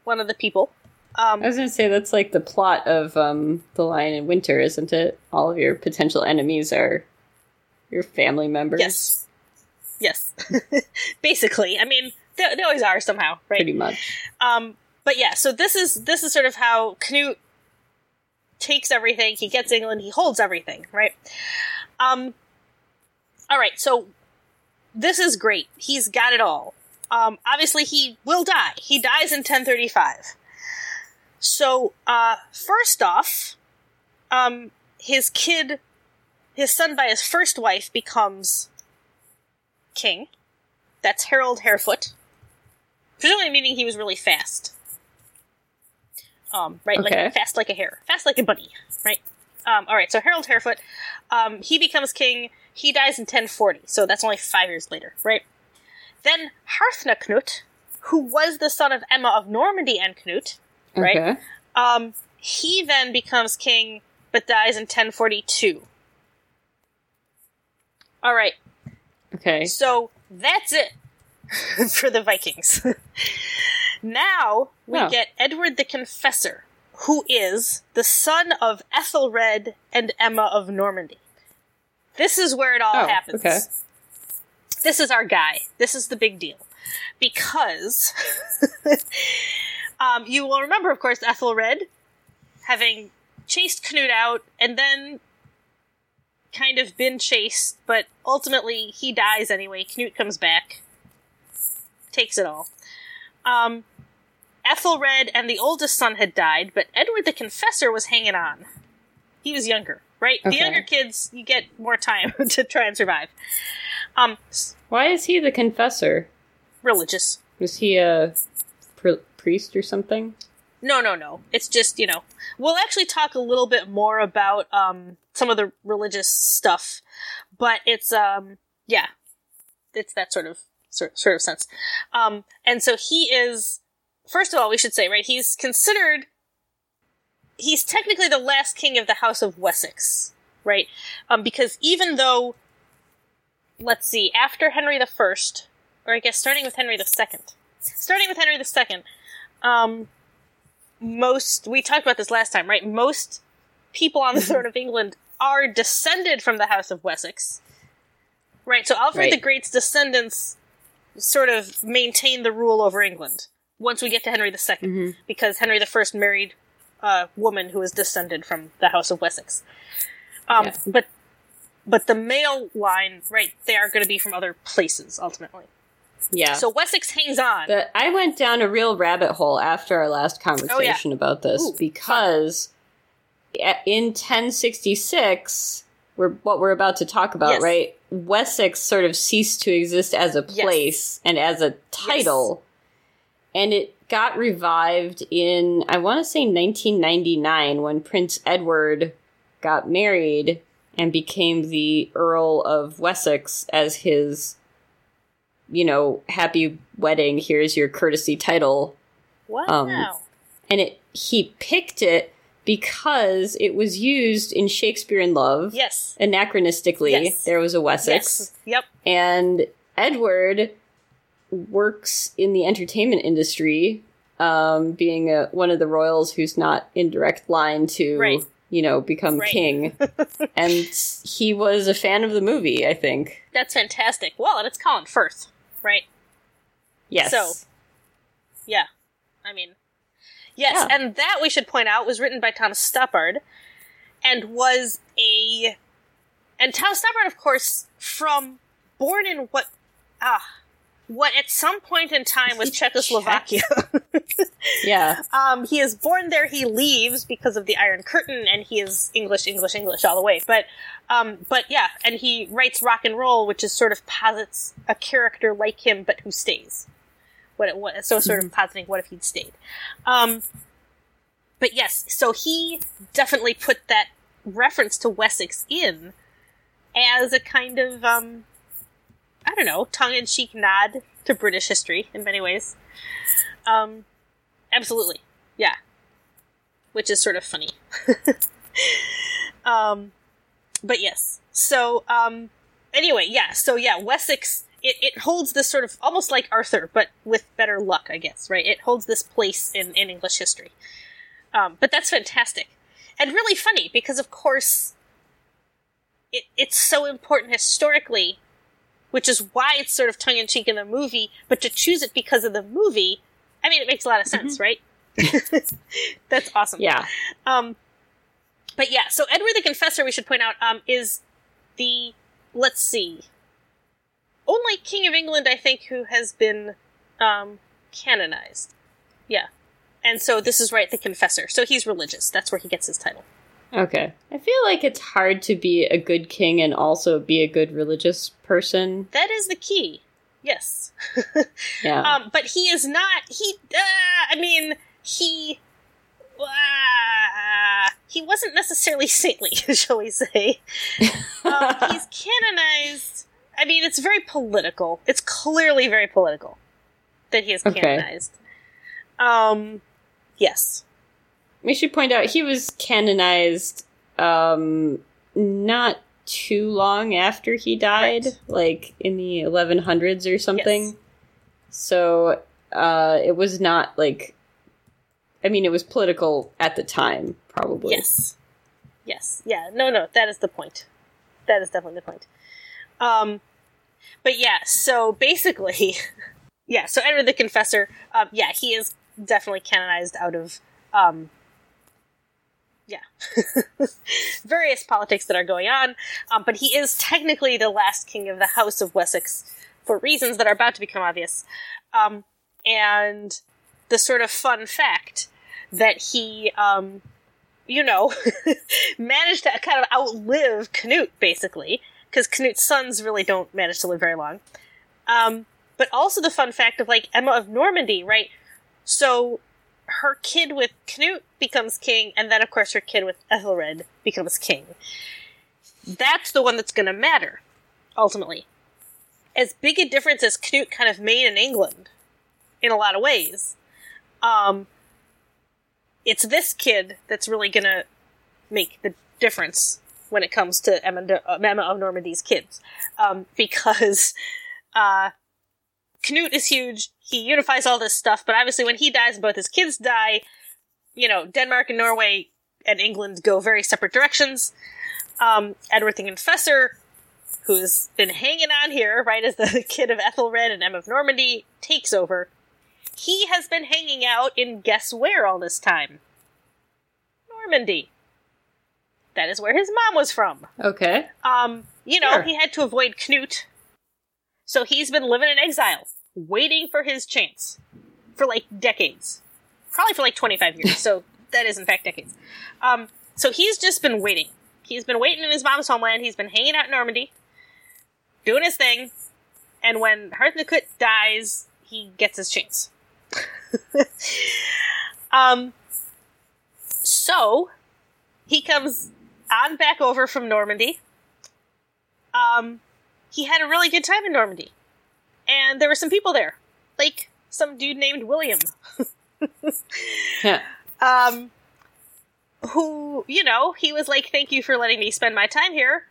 one of the people. Um, I was gonna say that's like the plot of um The Lion in Winter, isn't it? All of your potential enemies are your family members. yes, yes. Basically, I mean, they, they always are somehow, right? Pretty much. Um, but yeah, so this is this is sort of how Knut takes everything. He gets England. He holds everything, right? Um, all right. So this is great. He's got it all. Um, obviously, he will die. He dies in 1035. So uh, first off, um, his kid, his son by his first wife, becomes king. That's Harold Harefoot presumably meaning he was really fast. Um, right, Okay. like fast like a hare, fast like a bunny, right? Um, all right, so Harold Harefoot, um, he becomes king. He dies in 1040, so that's only five years later, right? Then Harthacnut, who was the son of Emma of Normandy and Knut, right? Okay. Um, he then becomes king, but dies in 1042. All right, Okay. so that's it for the Vikings. now we Oh. get Edward the Confessor, who is the son of Ethelred and Emma of Normandy. This is where it all Oh, happens. okay. This is our guy. This is the big deal. Because um, you will remember, of course, Ethelred having chased Knut out and then kind of been chased, but ultimately he dies anyway. Knut comes back, takes it all. Um, Ethelred and the oldest son had died, but Edward the Confessor was hanging on. He was younger, right? The younger kids, you get more time to try and survive. Um, Why is he the confessor? Religious. Was he a pr- priest or something? No, no, no. It's just, you know, we'll actually talk a little bit more about um some of the religious stuff, but it's um yeah. It's that sort of sort, sort of sense. Um and so he is first of all, we should say, right, he's considered he's technically the last king of the house of Wessex, right? Um because even though let's see, after Henry the First, or I guess starting with Henry the Second. Starting with Henry the Second, um most we talked about this last time, right? Most people on the throne of England are descended from the House of Wessex. Right, so Alfred Right. the Great's descendants sort of maintain the rule over England once we get to Henry II, Mhm. because Henry I married a woman who was descended from the House of Wessex. Um, Yeah. But but the male line, right? They are going to be from other places ultimately. Yeah. So Wessex hangs on. But I went down a real rabbit hole after our last oh, conversation about this Ooh, because in 1066, we're, what we're about to talk about, Yes. right? Wessex sort of ceased to exist as a Yes. place and as a title. And it got revived in, I want to say 1999 when Prince Edward got married and became the Earl of Wessex as his you know, happy wedding, here's your courtesy title. wow. um, And it he picked it because it was used in Shakespeare in Love. yes. Anachronistically, Yes. there was a Wessex. Yes. Yep. And Edward works in the entertainment industry, um, being a, one of the royals who's not in direct line to, Right. you know, become Right. king. and he was a fan of the movie, I think. That's fantastic. Well, and it's Colin Firth, right? Yes. So- Yeah. I mean, yes, Yeah. and that we should point out was written by Thomas Stoppard and was a. And Thomas Stoppard, of course, from born in what. Ah. What at some point in time was Czechoslovakia. yeah. Um, he is born there. He leaves because of the Iron Curtain, and he is English, English, English all the way. But, um, but yeah, and he writes rock and roll, which is sort of posits a character like him, but who stays. What, what so sort of positing what if he'd stayed. Um, but yes, so he definitely put that reference to Wessex in as a kind of um, I don't know, tongue-in-cheek nod to British history in many ways. Um, absolutely, yeah. Which is sort of funny. um, but yes. So, um, anyway, yeah. So yeah, Wessex. It, it holds this sort of almost like Arthur, but with better luck, I guess. Right? It holds this place in in English history. Um, but that's fantastic and really funny because, of course, it it's so important historically which is why it's sort of tongue in cheek in the movie, but to choose it because of the movie, I mean, it makes a lot of sense, right? That's awesome. Yeah. Um, but yeah, so Edward the Confessor, we should point out, um, is the, let's see, only King of England, I think, who has been, um, canonized. Yeah. And so this is right, the Confessor. So he's religious. That's where he gets his title. Okay. I feel like it's hard to be a good king and also be a good religious person. That is the key. Yes. Yeah. Um, but he is not. He. Uh, I mean, he. Uh, he wasn't necessarily saintly, shall we say? Um, he's canonized. I mean, it's very political. It's clearly very political that he is Okay. canonized. Um, yes. We should point out he was canonized um not too long after he died, Right. like in the 1100s or something. Yes. So uh it was not like I mean it was political at the time, probably. Yes. Yes. Yeah. No. No. That is the point. That is definitely the point. Um, but yeah. So basically, yeah. So Edward the Confessor. Um, yeah, he is definitely canonized out of um. Yeah, various politics that are going on, um, but he is technically the last king of the House of Wessex for reasons that are about to become obvious. Um, and the sort of fun fact that he, um, you know, managed to kind of outlive Canute, basically, because Canute's sons really don't manage to live very long. Um, but also the fun fact of, like, Emma of Normandy, right? So her kid with Canute becomes king, and then, of course, her kid with Ethelred becomes king. That's the one that's going to matter, ultimately. As big a difference as Canute kind of made in England, in a lot of ways, um, it's this kid that's really gonna make the difference when it comes to Emma, uh, Emma of Normandy's kids, um, because uh, Knut is huge. He unifies all this stuff, but obviously, when he dies and both his kids die, you know, Denmark and Norway and England go very separate directions. Um, Edward the Confessor who's been hanging on here, right, as the kid of Ethelred and M of Normandy takes over, he has been hanging out in guess where all this time? Normandy. That is where his mom was from. Okay. Um, you know, Sure. he had to avoid Knut. So he's been living in exile, waiting for his chance. For like decades. Probably for like 25 years. so that is in fact decades. Um, so he's just been waiting. He's been waiting in his mom's homeland. He's been hanging out in Normandy, doing his thing. And when Harthacnut dies, he gets his chance. um, so he comes on back over from Normandy. Um, he had a really good time in Normandy, and there were some people there, like some dude named William, Yeah. um, who you know he was like, "Thank you for letting me spend my time here.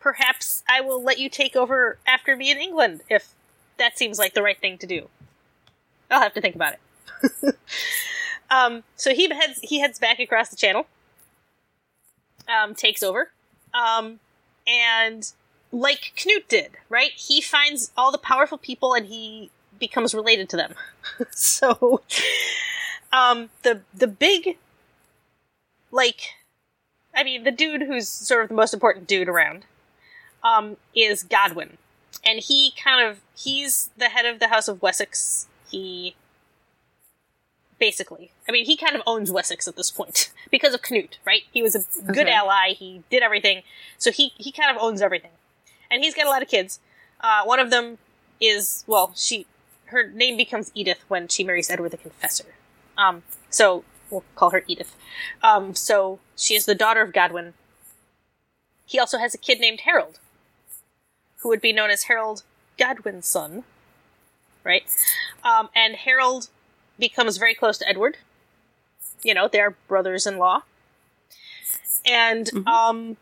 Perhaps I will let you take over after me in England if that seems like the right thing to do." I'll have to think about it. um, so he heads he heads back across the channel. Um, takes over. Um, and like Knut did, right? He finds all the powerful people and he becomes related to them. so, um, the the big, like, I mean, the dude who's sort of the most important dude around, um, is Godwin, and he kind of he's the head of the House of Wessex. He basically. I mean, he kind of owns Wessex at this point because of Knut, right? He was a good Okay. ally. He did everything, so he he kind of owns everything, and he's got a lot of kids. Uh, one of them is well, she her name becomes Edith when she marries Edward the Confessor. Um, so we'll call her Edith. Um, so she is the daughter of Godwin. He also has a kid named Harold, who would be known as Harold Godwinson, right? Um, and Harold becomes very close to Edward. You know, they're brothers in law. And Mhm. um,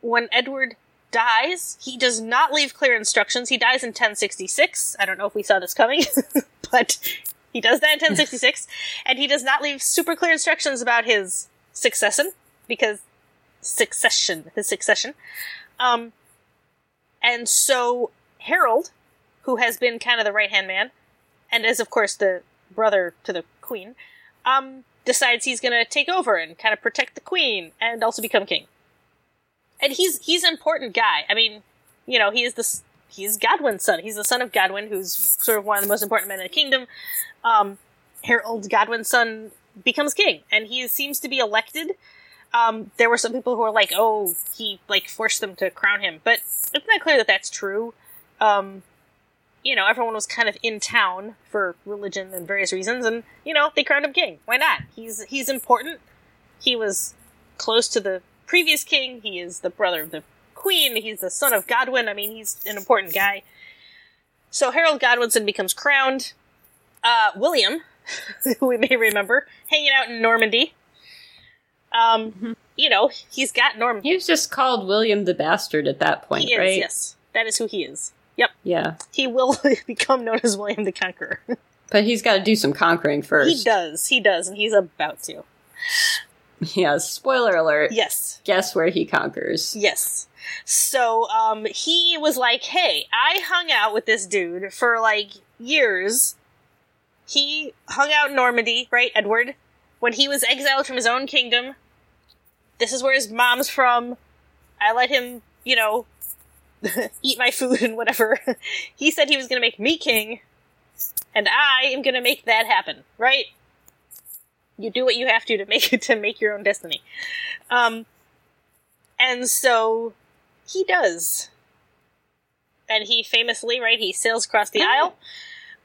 when Edward dies, he does not leave clear instructions. He dies in 1066. I don't know if we saw this coming, but he does that in 1066. and he does not leave super clear instructions about his succession, because succession, his succession. Um, and so Harold, who has been kind of the right hand man, and is of course the brother to the queen, um, decides he's going to take over and kind of protect the queen and also become king. And he's he's an important guy. I mean, you know, he is the s- he's Godwin's son. He's the son of Godwin, who's sort of one of the most important men in the kingdom. Um, Harold Godwinson becomes king, and he seems to be elected. Um, there were some people who were like, "Oh, he like forced them to crown him," but it's not clear that that's true. Um, you know, everyone was kind of in town for religion and various reasons, and you know, they crowned him king. Why not? He's he's important. He was close to the previous king. He is the brother of the queen. He's the son of Godwin. I mean, he's an important guy. So Harold Godwinson becomes crowned. Uh, William, who we may remember, hanging out in Normandy. Um, you know, he's got Norm. He was just called William the Bastard at that point, He is, right? yes, that is who he is. Yep, Yeah. he will become known as William the Conqueror. But he's got to do some conquering first. He does. He does, and he's about to. Yeah, spoiler alert. Yes. Guess where he conquers. Yes. So, um, he was like, hey, I hung out with this dude for like years. He hung out in Normandy, right, Edward? When he was exiled from his own kingdom. This is where his mom's from. I let him, you know, eat my food and whatever. he said he was gonna make me king. And I am gonna make that happen, right? You do what you have to to make it to make your own destiny. Um, and so he does. And he famously, right, he sails across the aisle.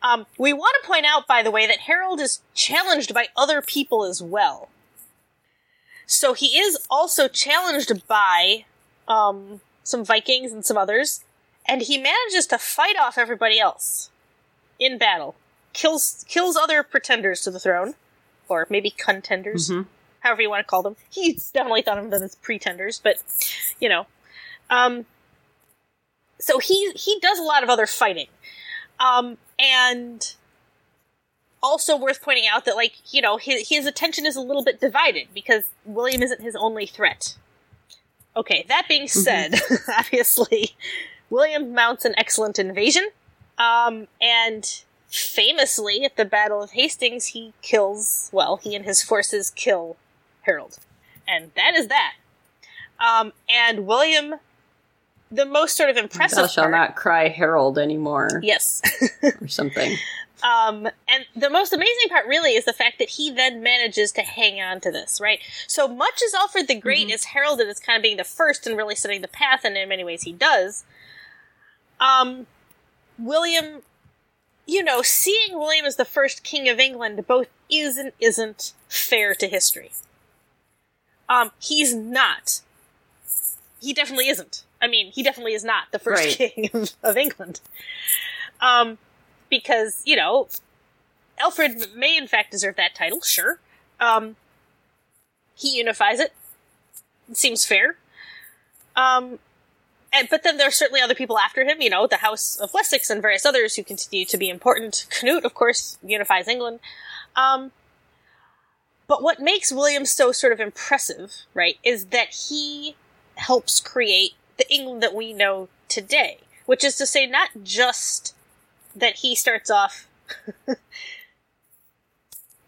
Um, we want to point out, by the way, that Harold is challenged by other people as well. So he is also challenged by um, some Vikings and some others, and he manages to fight off everybody else in battle. Kills kills other pretenders to the throne, or maybe contenders Mhm. however you want to call them. He's definitely thought of them as pretenders, but you know. Um, so he he does a lot of other fighting, um, and also worth pointing out that like you know his his attention is a little bit divided because William isn't his only threat. Okay, that being said, obviously, William mounts an excellent invasion, um, and famously, at the Battle of Hastings, he kills, well, he and his forces kill Harold. And that is that. Um, and William, the most sort of impressive. Thou part- not cry Harold anymore, Yes. or something. Um, and the most amazing part really is the fact that he then manages to hang on to this, right? So much as Alfred the Great is heralded as kind of being the first and really setting the path, and in many ways he does, um, William, you know, seeing William as the first king of England both is and isn't fair to history. Um, he's not. He definitely isn't. I mean, he definitely is not the first Right. king of, of England. Um, because, you know, Alfred may in fact deserve that title, sure. Um, he unifies it. It seems fair. Um, and, but then there are certainly other people after him, you know, the House of Wessex and various others who continue to be important. Canute, of course, unifies England. Um, but what makes William so sort of impressive, right, is that he helps create the England that we know today. Which is to say, not just that he starts off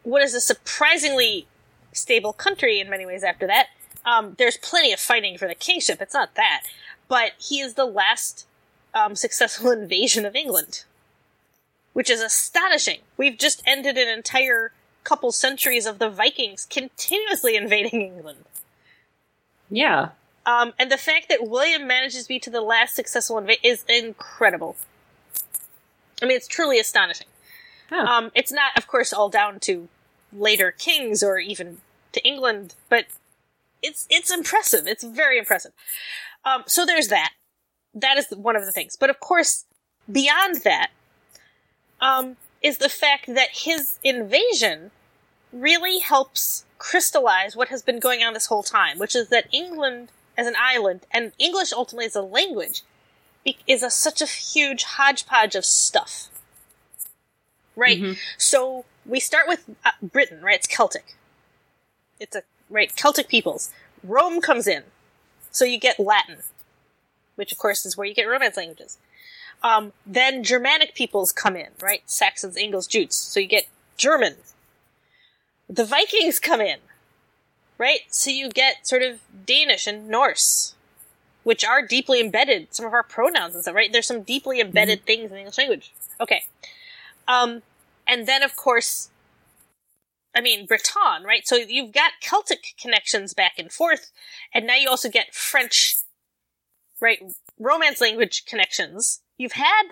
what is a surprisingly stable country in many ways after that. Um, there's plenty of fighting for the kingship, it's not that. But he is the last um, successful invasion of England. Which is astonishing. We've just ended an entire couple centuries of the Vikings continuously invading England. Yeah. Um, and the fact that William manages to be to the last successful invasion is incredible. I mean, it's truly astonishing. Huh. Um, it's not, of course, all down to later kings or even to England, but it's it's impressive. It's very impressive. Um, so there's that. That is one of the things. But of course, beyond that, um, is the fact that his invasion really helps crystallize what has been going on this whole time, which is that England as an island and English ultimately as a language is a, such a huge hodgepodge of stuff. Right? Mhm. So we start with uh, Britain, right? It's Celtic. It's a, right, Celtic peoples. Rome comes in. So you get Latin, which of course is where you get Romance languages. Um, then Germanic peoples come in, right? Saxons, Angles, Jutes. So you get German. The Vikings come in, right? So you get sort of Danish and Norse, which are deeply embedded. Some of our pronouns and stuff, right? There's some deeply embedded things in the English language. Okay. Um, and then of course, I mean, Breton, right? So you've got Celtic connections back and forth, and now you also get French, right? Romance language connections. You've had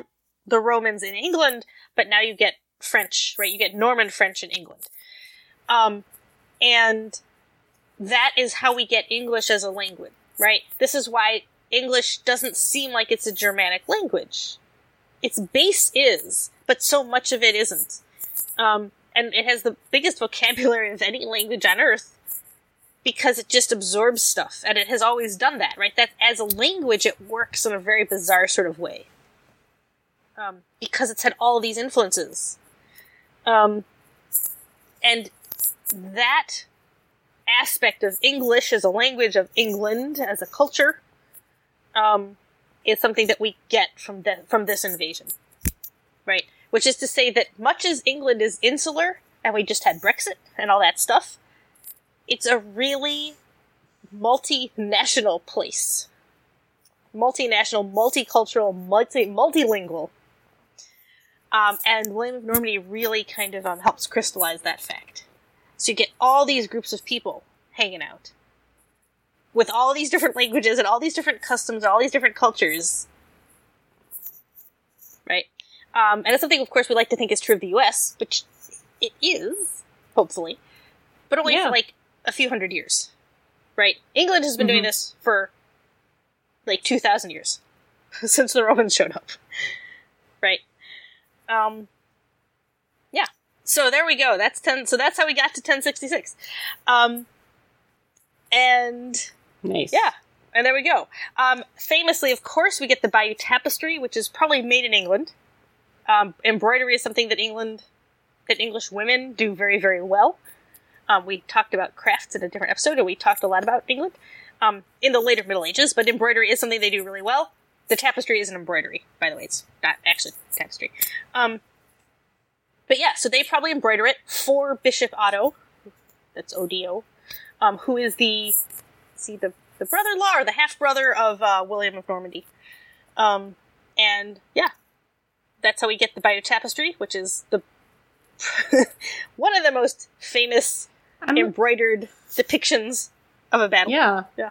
the Romans in England, but now you get French, right? You get Norman French in England. Um, and that is how we get English as a language, right? This is why English doesn't seem like it's a Germanic language. Its base is, but so much of it isn't. Um, and it has the biggest vocabulary of any language on earth because it just absorbs stuff, and it has always done that, right? That as a language, it works in a very bizarre sort of way. Um, because it's had all these influences. Um, and that aspect of English as a language, of England as a culture, um, is something that we get from the, from this invasion, right? Which is to say that much as England is insular, and we just had Brexit and all that stuff, it's a really multinational place, multinational, multicultural, multi multilingual. Um, and William of Normandy really kind of um, helps crystallize that fact. So you get all these groups of people hanging out with all these different languages and all these different customs, and all these different cultures. Um, and it's something, of course, we like to think is true of the US, which it is, hopefully, but only Yeah. for like a few hundred years. Right? England has been doing Mhm. this for like 2,000 years since the Romans showed up. Right? Um, yeah. So there we go. That's 10. So that's how we got to 1066. Um, and Nice. yeah, and there we go. Um, famously, of course, we get the Bayeux Tapestry, which is probably made in England. Um, embroidery is something that England, that English women do very, very well. Um, we talked about crafts in a different episode, and we talked a lot about England. um, in the later Middle Ages, but embroidery is something they do really well. The tapestry is an embroidery, by the way. It's not actually tapestry. Um, but yeah, so they probably embroider it for Bishop Otto. That's Odo, um, who is the see the the brother-in-law or the half brother of uh, William of Normandy. Um, and yeah, that's how we get the Bayeux Tapestry, which is the one of the most famous I'm- embroidered depictions of a battle. Yeah. Yeah.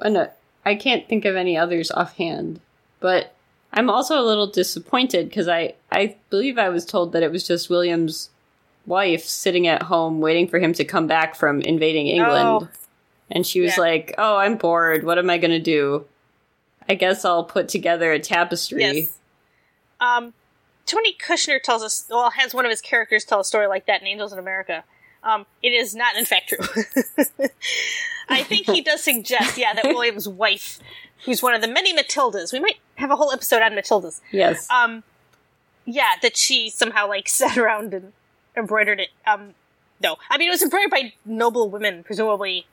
And uh, I can't think of any others offhand, but I'm also a little disappointed because I I believe I was told that it was just William's wife sitting at home waiting for him to come back from invading England, Oh. and she was Yeah. like, "Oh, I'm bored. What am I gonna do? I guess I'll put together a tapestry." Yes. Um, Tony Kushner tells us, well, has one of his characters tell a story like that in Angels in America. Um, it is not, in fact, true. I think he does suggest, yeah, that William's wife, who's one of the many Matildas, we might have a whole episode on Matildas. Yes. Um, yeah, that she somehow like sat around and embroidered it. Um, no, I mean it was embroidered by noble women, presumably.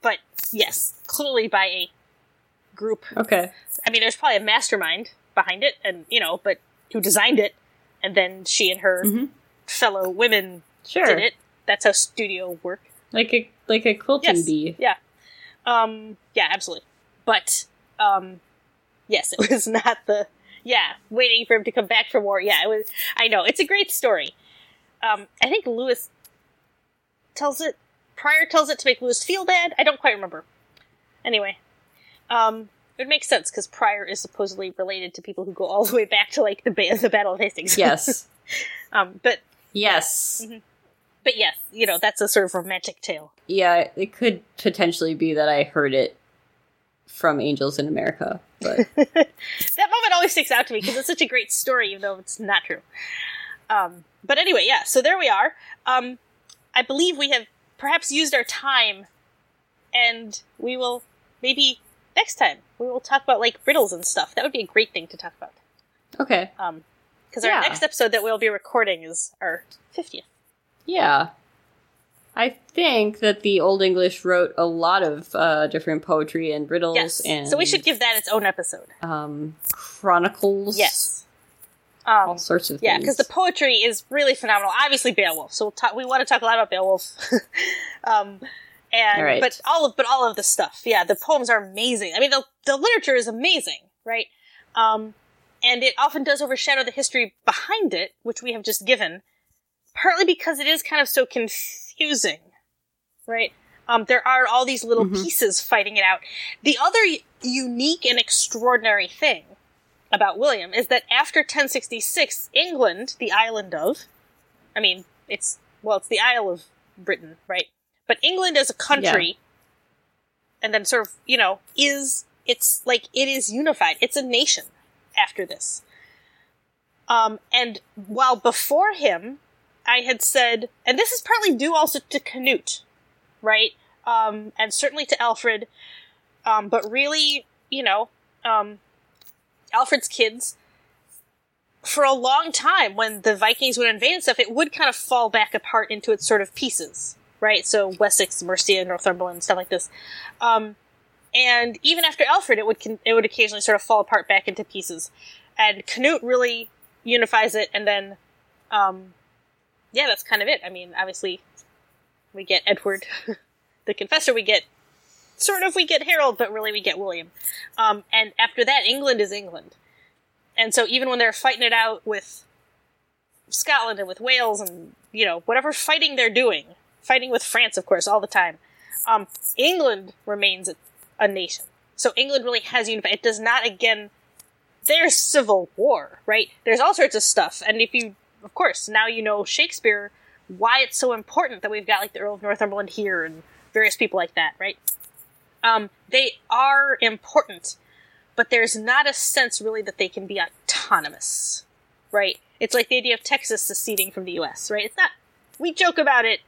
But yes, clearly by a group okay. I mean, there's probably a mastermind behind it, and you know, but who designed it, and then she and her Mhm. fellow women Sure. did it. That's how studio work. Like a like a quilting Yes, bee. yeah, um, yeah, absolutely. But um, yes, it was not the yeah waiting for him to come back from war. Yeah, it was. I know it's a great story. Um, I think Louis tells it. Prior tells it to make Louis feel bad. I don't quite remember. Anyway, um, it would make sense because Prior is supposedly related to people who go all the way back to like the ba- the Battle of Hastings. Yes. um, but yes. but yes, you know that's a sort of romantic tale. Yeah, it could potentially be that I heard it from Angels in America, but that moment always sticks out to me because it's such a great story, even though it's not true. Um, but anyway, yeah. So there we are. Um, I believe we have perhaps used our time, and we will maybe next time we will talk about like riddles and stuff. That would be a great thing to talk about. okay. Um, because Yeah. our next episode that we'll be recording is our fiftieth. Yeah. I think that the Old English wrote a lot of uh, different poetry and riddles Yes. and So we should give that its own episode. um, chronicles. Yes. Um, all sorts of things. yeah, because the poetry is really phenomenal. Obviously, Beowulf. So we'll talk, we want to talk a lot about Beowulf. um, and right. but all of but all of the stuff. Yeah, the poems are amazing. I mean, the the literature is amazing, right? Um, and it often does overshadow the history behind it, which we have just given, partly because it is kind of so confusing, right? Um, there are all these little Mhm. pieces fighting it out. The other y- unique and extraordinary thing about William is that after 1066, England, the island of, I mean, it's, well, it's the Isle of Britain, right? But England as a country, and then sort of, you know, is, it's like, it is unified. It's a nation after this. Um, and while before him, I had said, and this is partly due also to Canute, right? Um, and certainly to Alfred, um, but really, you know, um, Alfred's kids, for a long time, when the Vikings would invade and stuff, it would kind of fall back apart into its sort of pieces, right? So Wessex, Mercia, Northumberland, stuff like this. Um, and even after Alfred, it would con- it would occasionally sort of fall apart back into pieces. And Canute really unifies it, and then, um, yeah, that's kind of it. I mean, obviously, we get Edward, the Confessor. We get sort of we get Harold, but really we get William. Um, and after that, England is England. And so even when they're fighting it out with Scotland and with Wales and, you know, whatever fighting they're doing, fighting with France, of course, all the time, um, England remains a, a nation. So England really has unified. It does not, again, there's civil war, right? There's all sorts of stuff. And if you, of course, now you know Shakespeare, why it's so important that we've got like the Earl of Northumberland here and various people like that, right? Um, they are important, but there's not a sense really that they can be autonomous, right? It's like the idea of Texas seceding from the U.S., right? It's not. We joke about it.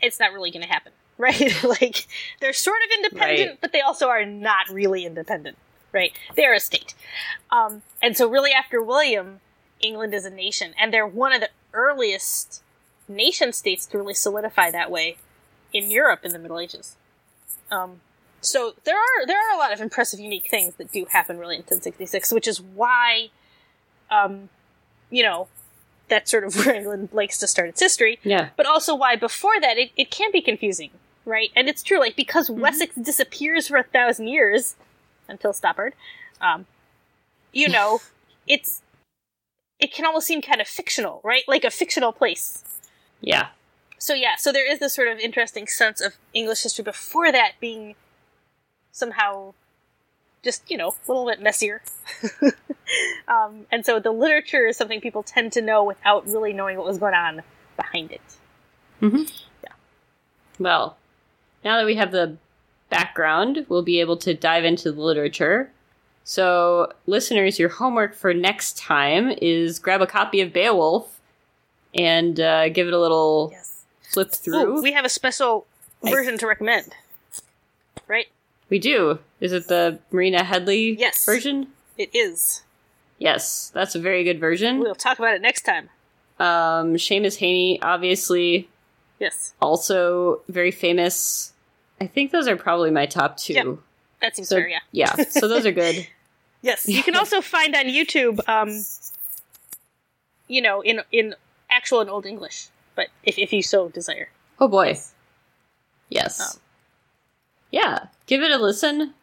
It's not really going to happen, right? like they're sort of independent, Right. but they also are not really independent, right? They're a state, um, and so really after William, England is a nation, and they're one of the earliest nation states to really solidify that way in Europe in the Middle Ages. Um, So there are there are a lot of impressive, unique things that do happen really in 1066, which is why, um, you know, that's sort of where England likes to start its history. Yeah. But also why before that it, it can be confusing, right? And it's true, like because Wessex disappears for a thousand years until Stoppard, um, you know, it's it can almost seem kind of fictional, right? Like a fictional place. Yeah. So yeah, so there is this sort of interesting sense of English history before that being somehow just, you know, a little bit messier. um, and so the literature is something people tend to know without really knowing what was going on behind it. Mm-hmm. Yeah. Well, now that we have the background, we'll be able to dive into the literature. So, listeners, your homework for next time is grab a copy of Beowulf and uh, give it a little Yes. flip through. Ooh, we have a special version to recommend. We do. Is it the Marina Headley Yes. version? It is. Yes, that's a very good version. We'll talk about it next time. Um, Seamus Heaney, obviously, Yes. also very famous. I think those are probably my top two. Yep. That seems So, fair, yeah. yeah, so those are good. Yes, you can also find on YouTube, um, you know, in in actual and old English, but if if you so desire. Oh boy. Yes. Um. Yeah, give it a listen.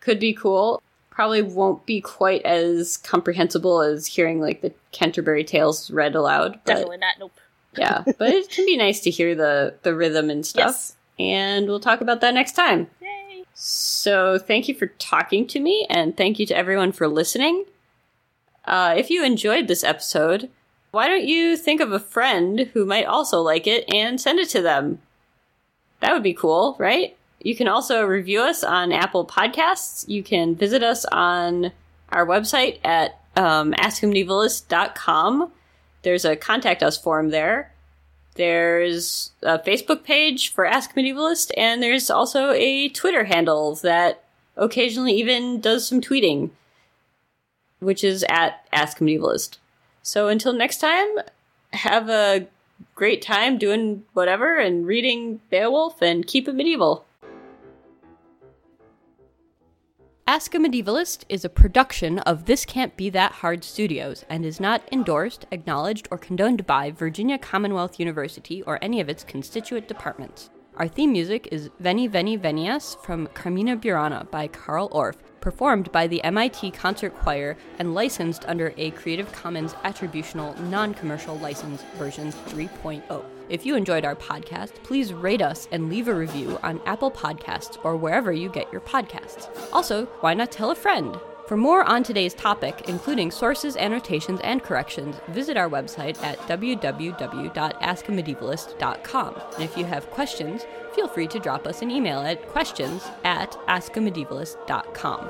Could be cool. Probably won't be quite as comprehensible as hearing like the Canterbury Tales read aloud. But Definitely not. Nope. yeah, but it can be nice to hear the the rhythm and stuff. Yes. And we'll talk about that next time. Yay. So thank you for talking to me, and thank you to everyone for listening. Uh, if you enjoyed this episode, why don't you think of a friend who might also like it and send it to them? That would be cool, right? You can also review us on Apple Podcasts. You can visit us on our website at um, askamedievalist.com. There's a contact us form there. There's a Facebook page for Ask Medievalist, and there's also a Twitter handle that occasionally even does some tweeting, which is at Ask Medievalist. So until next time, have a great time doing whatever and reading Beowulf and keep it medieval. Ask a Medievalist is a production of This Can't Be That Hard Studios and is not endorsed, acknowledged, or condoned by Virginia Commonwealth University or any of its constituent departments. Our theme music is Veni Veni Venias from Carmina Burana by Carl Orff, performed by the MIT Concert Choir and licensed under a Creative Commons Attributional Non Commercial License version 3.0. If you enjoyed our podcast, please rate us and leave a review on Apple Podcasts or wherever you get your podcasts. Also, why not tell a friend? For more on today's topic, including sources, annotations, and corrections, visit our website at www.askamedievalist.com. And if you have questions, feel free to drop us an email at questions at askamedievalist.com.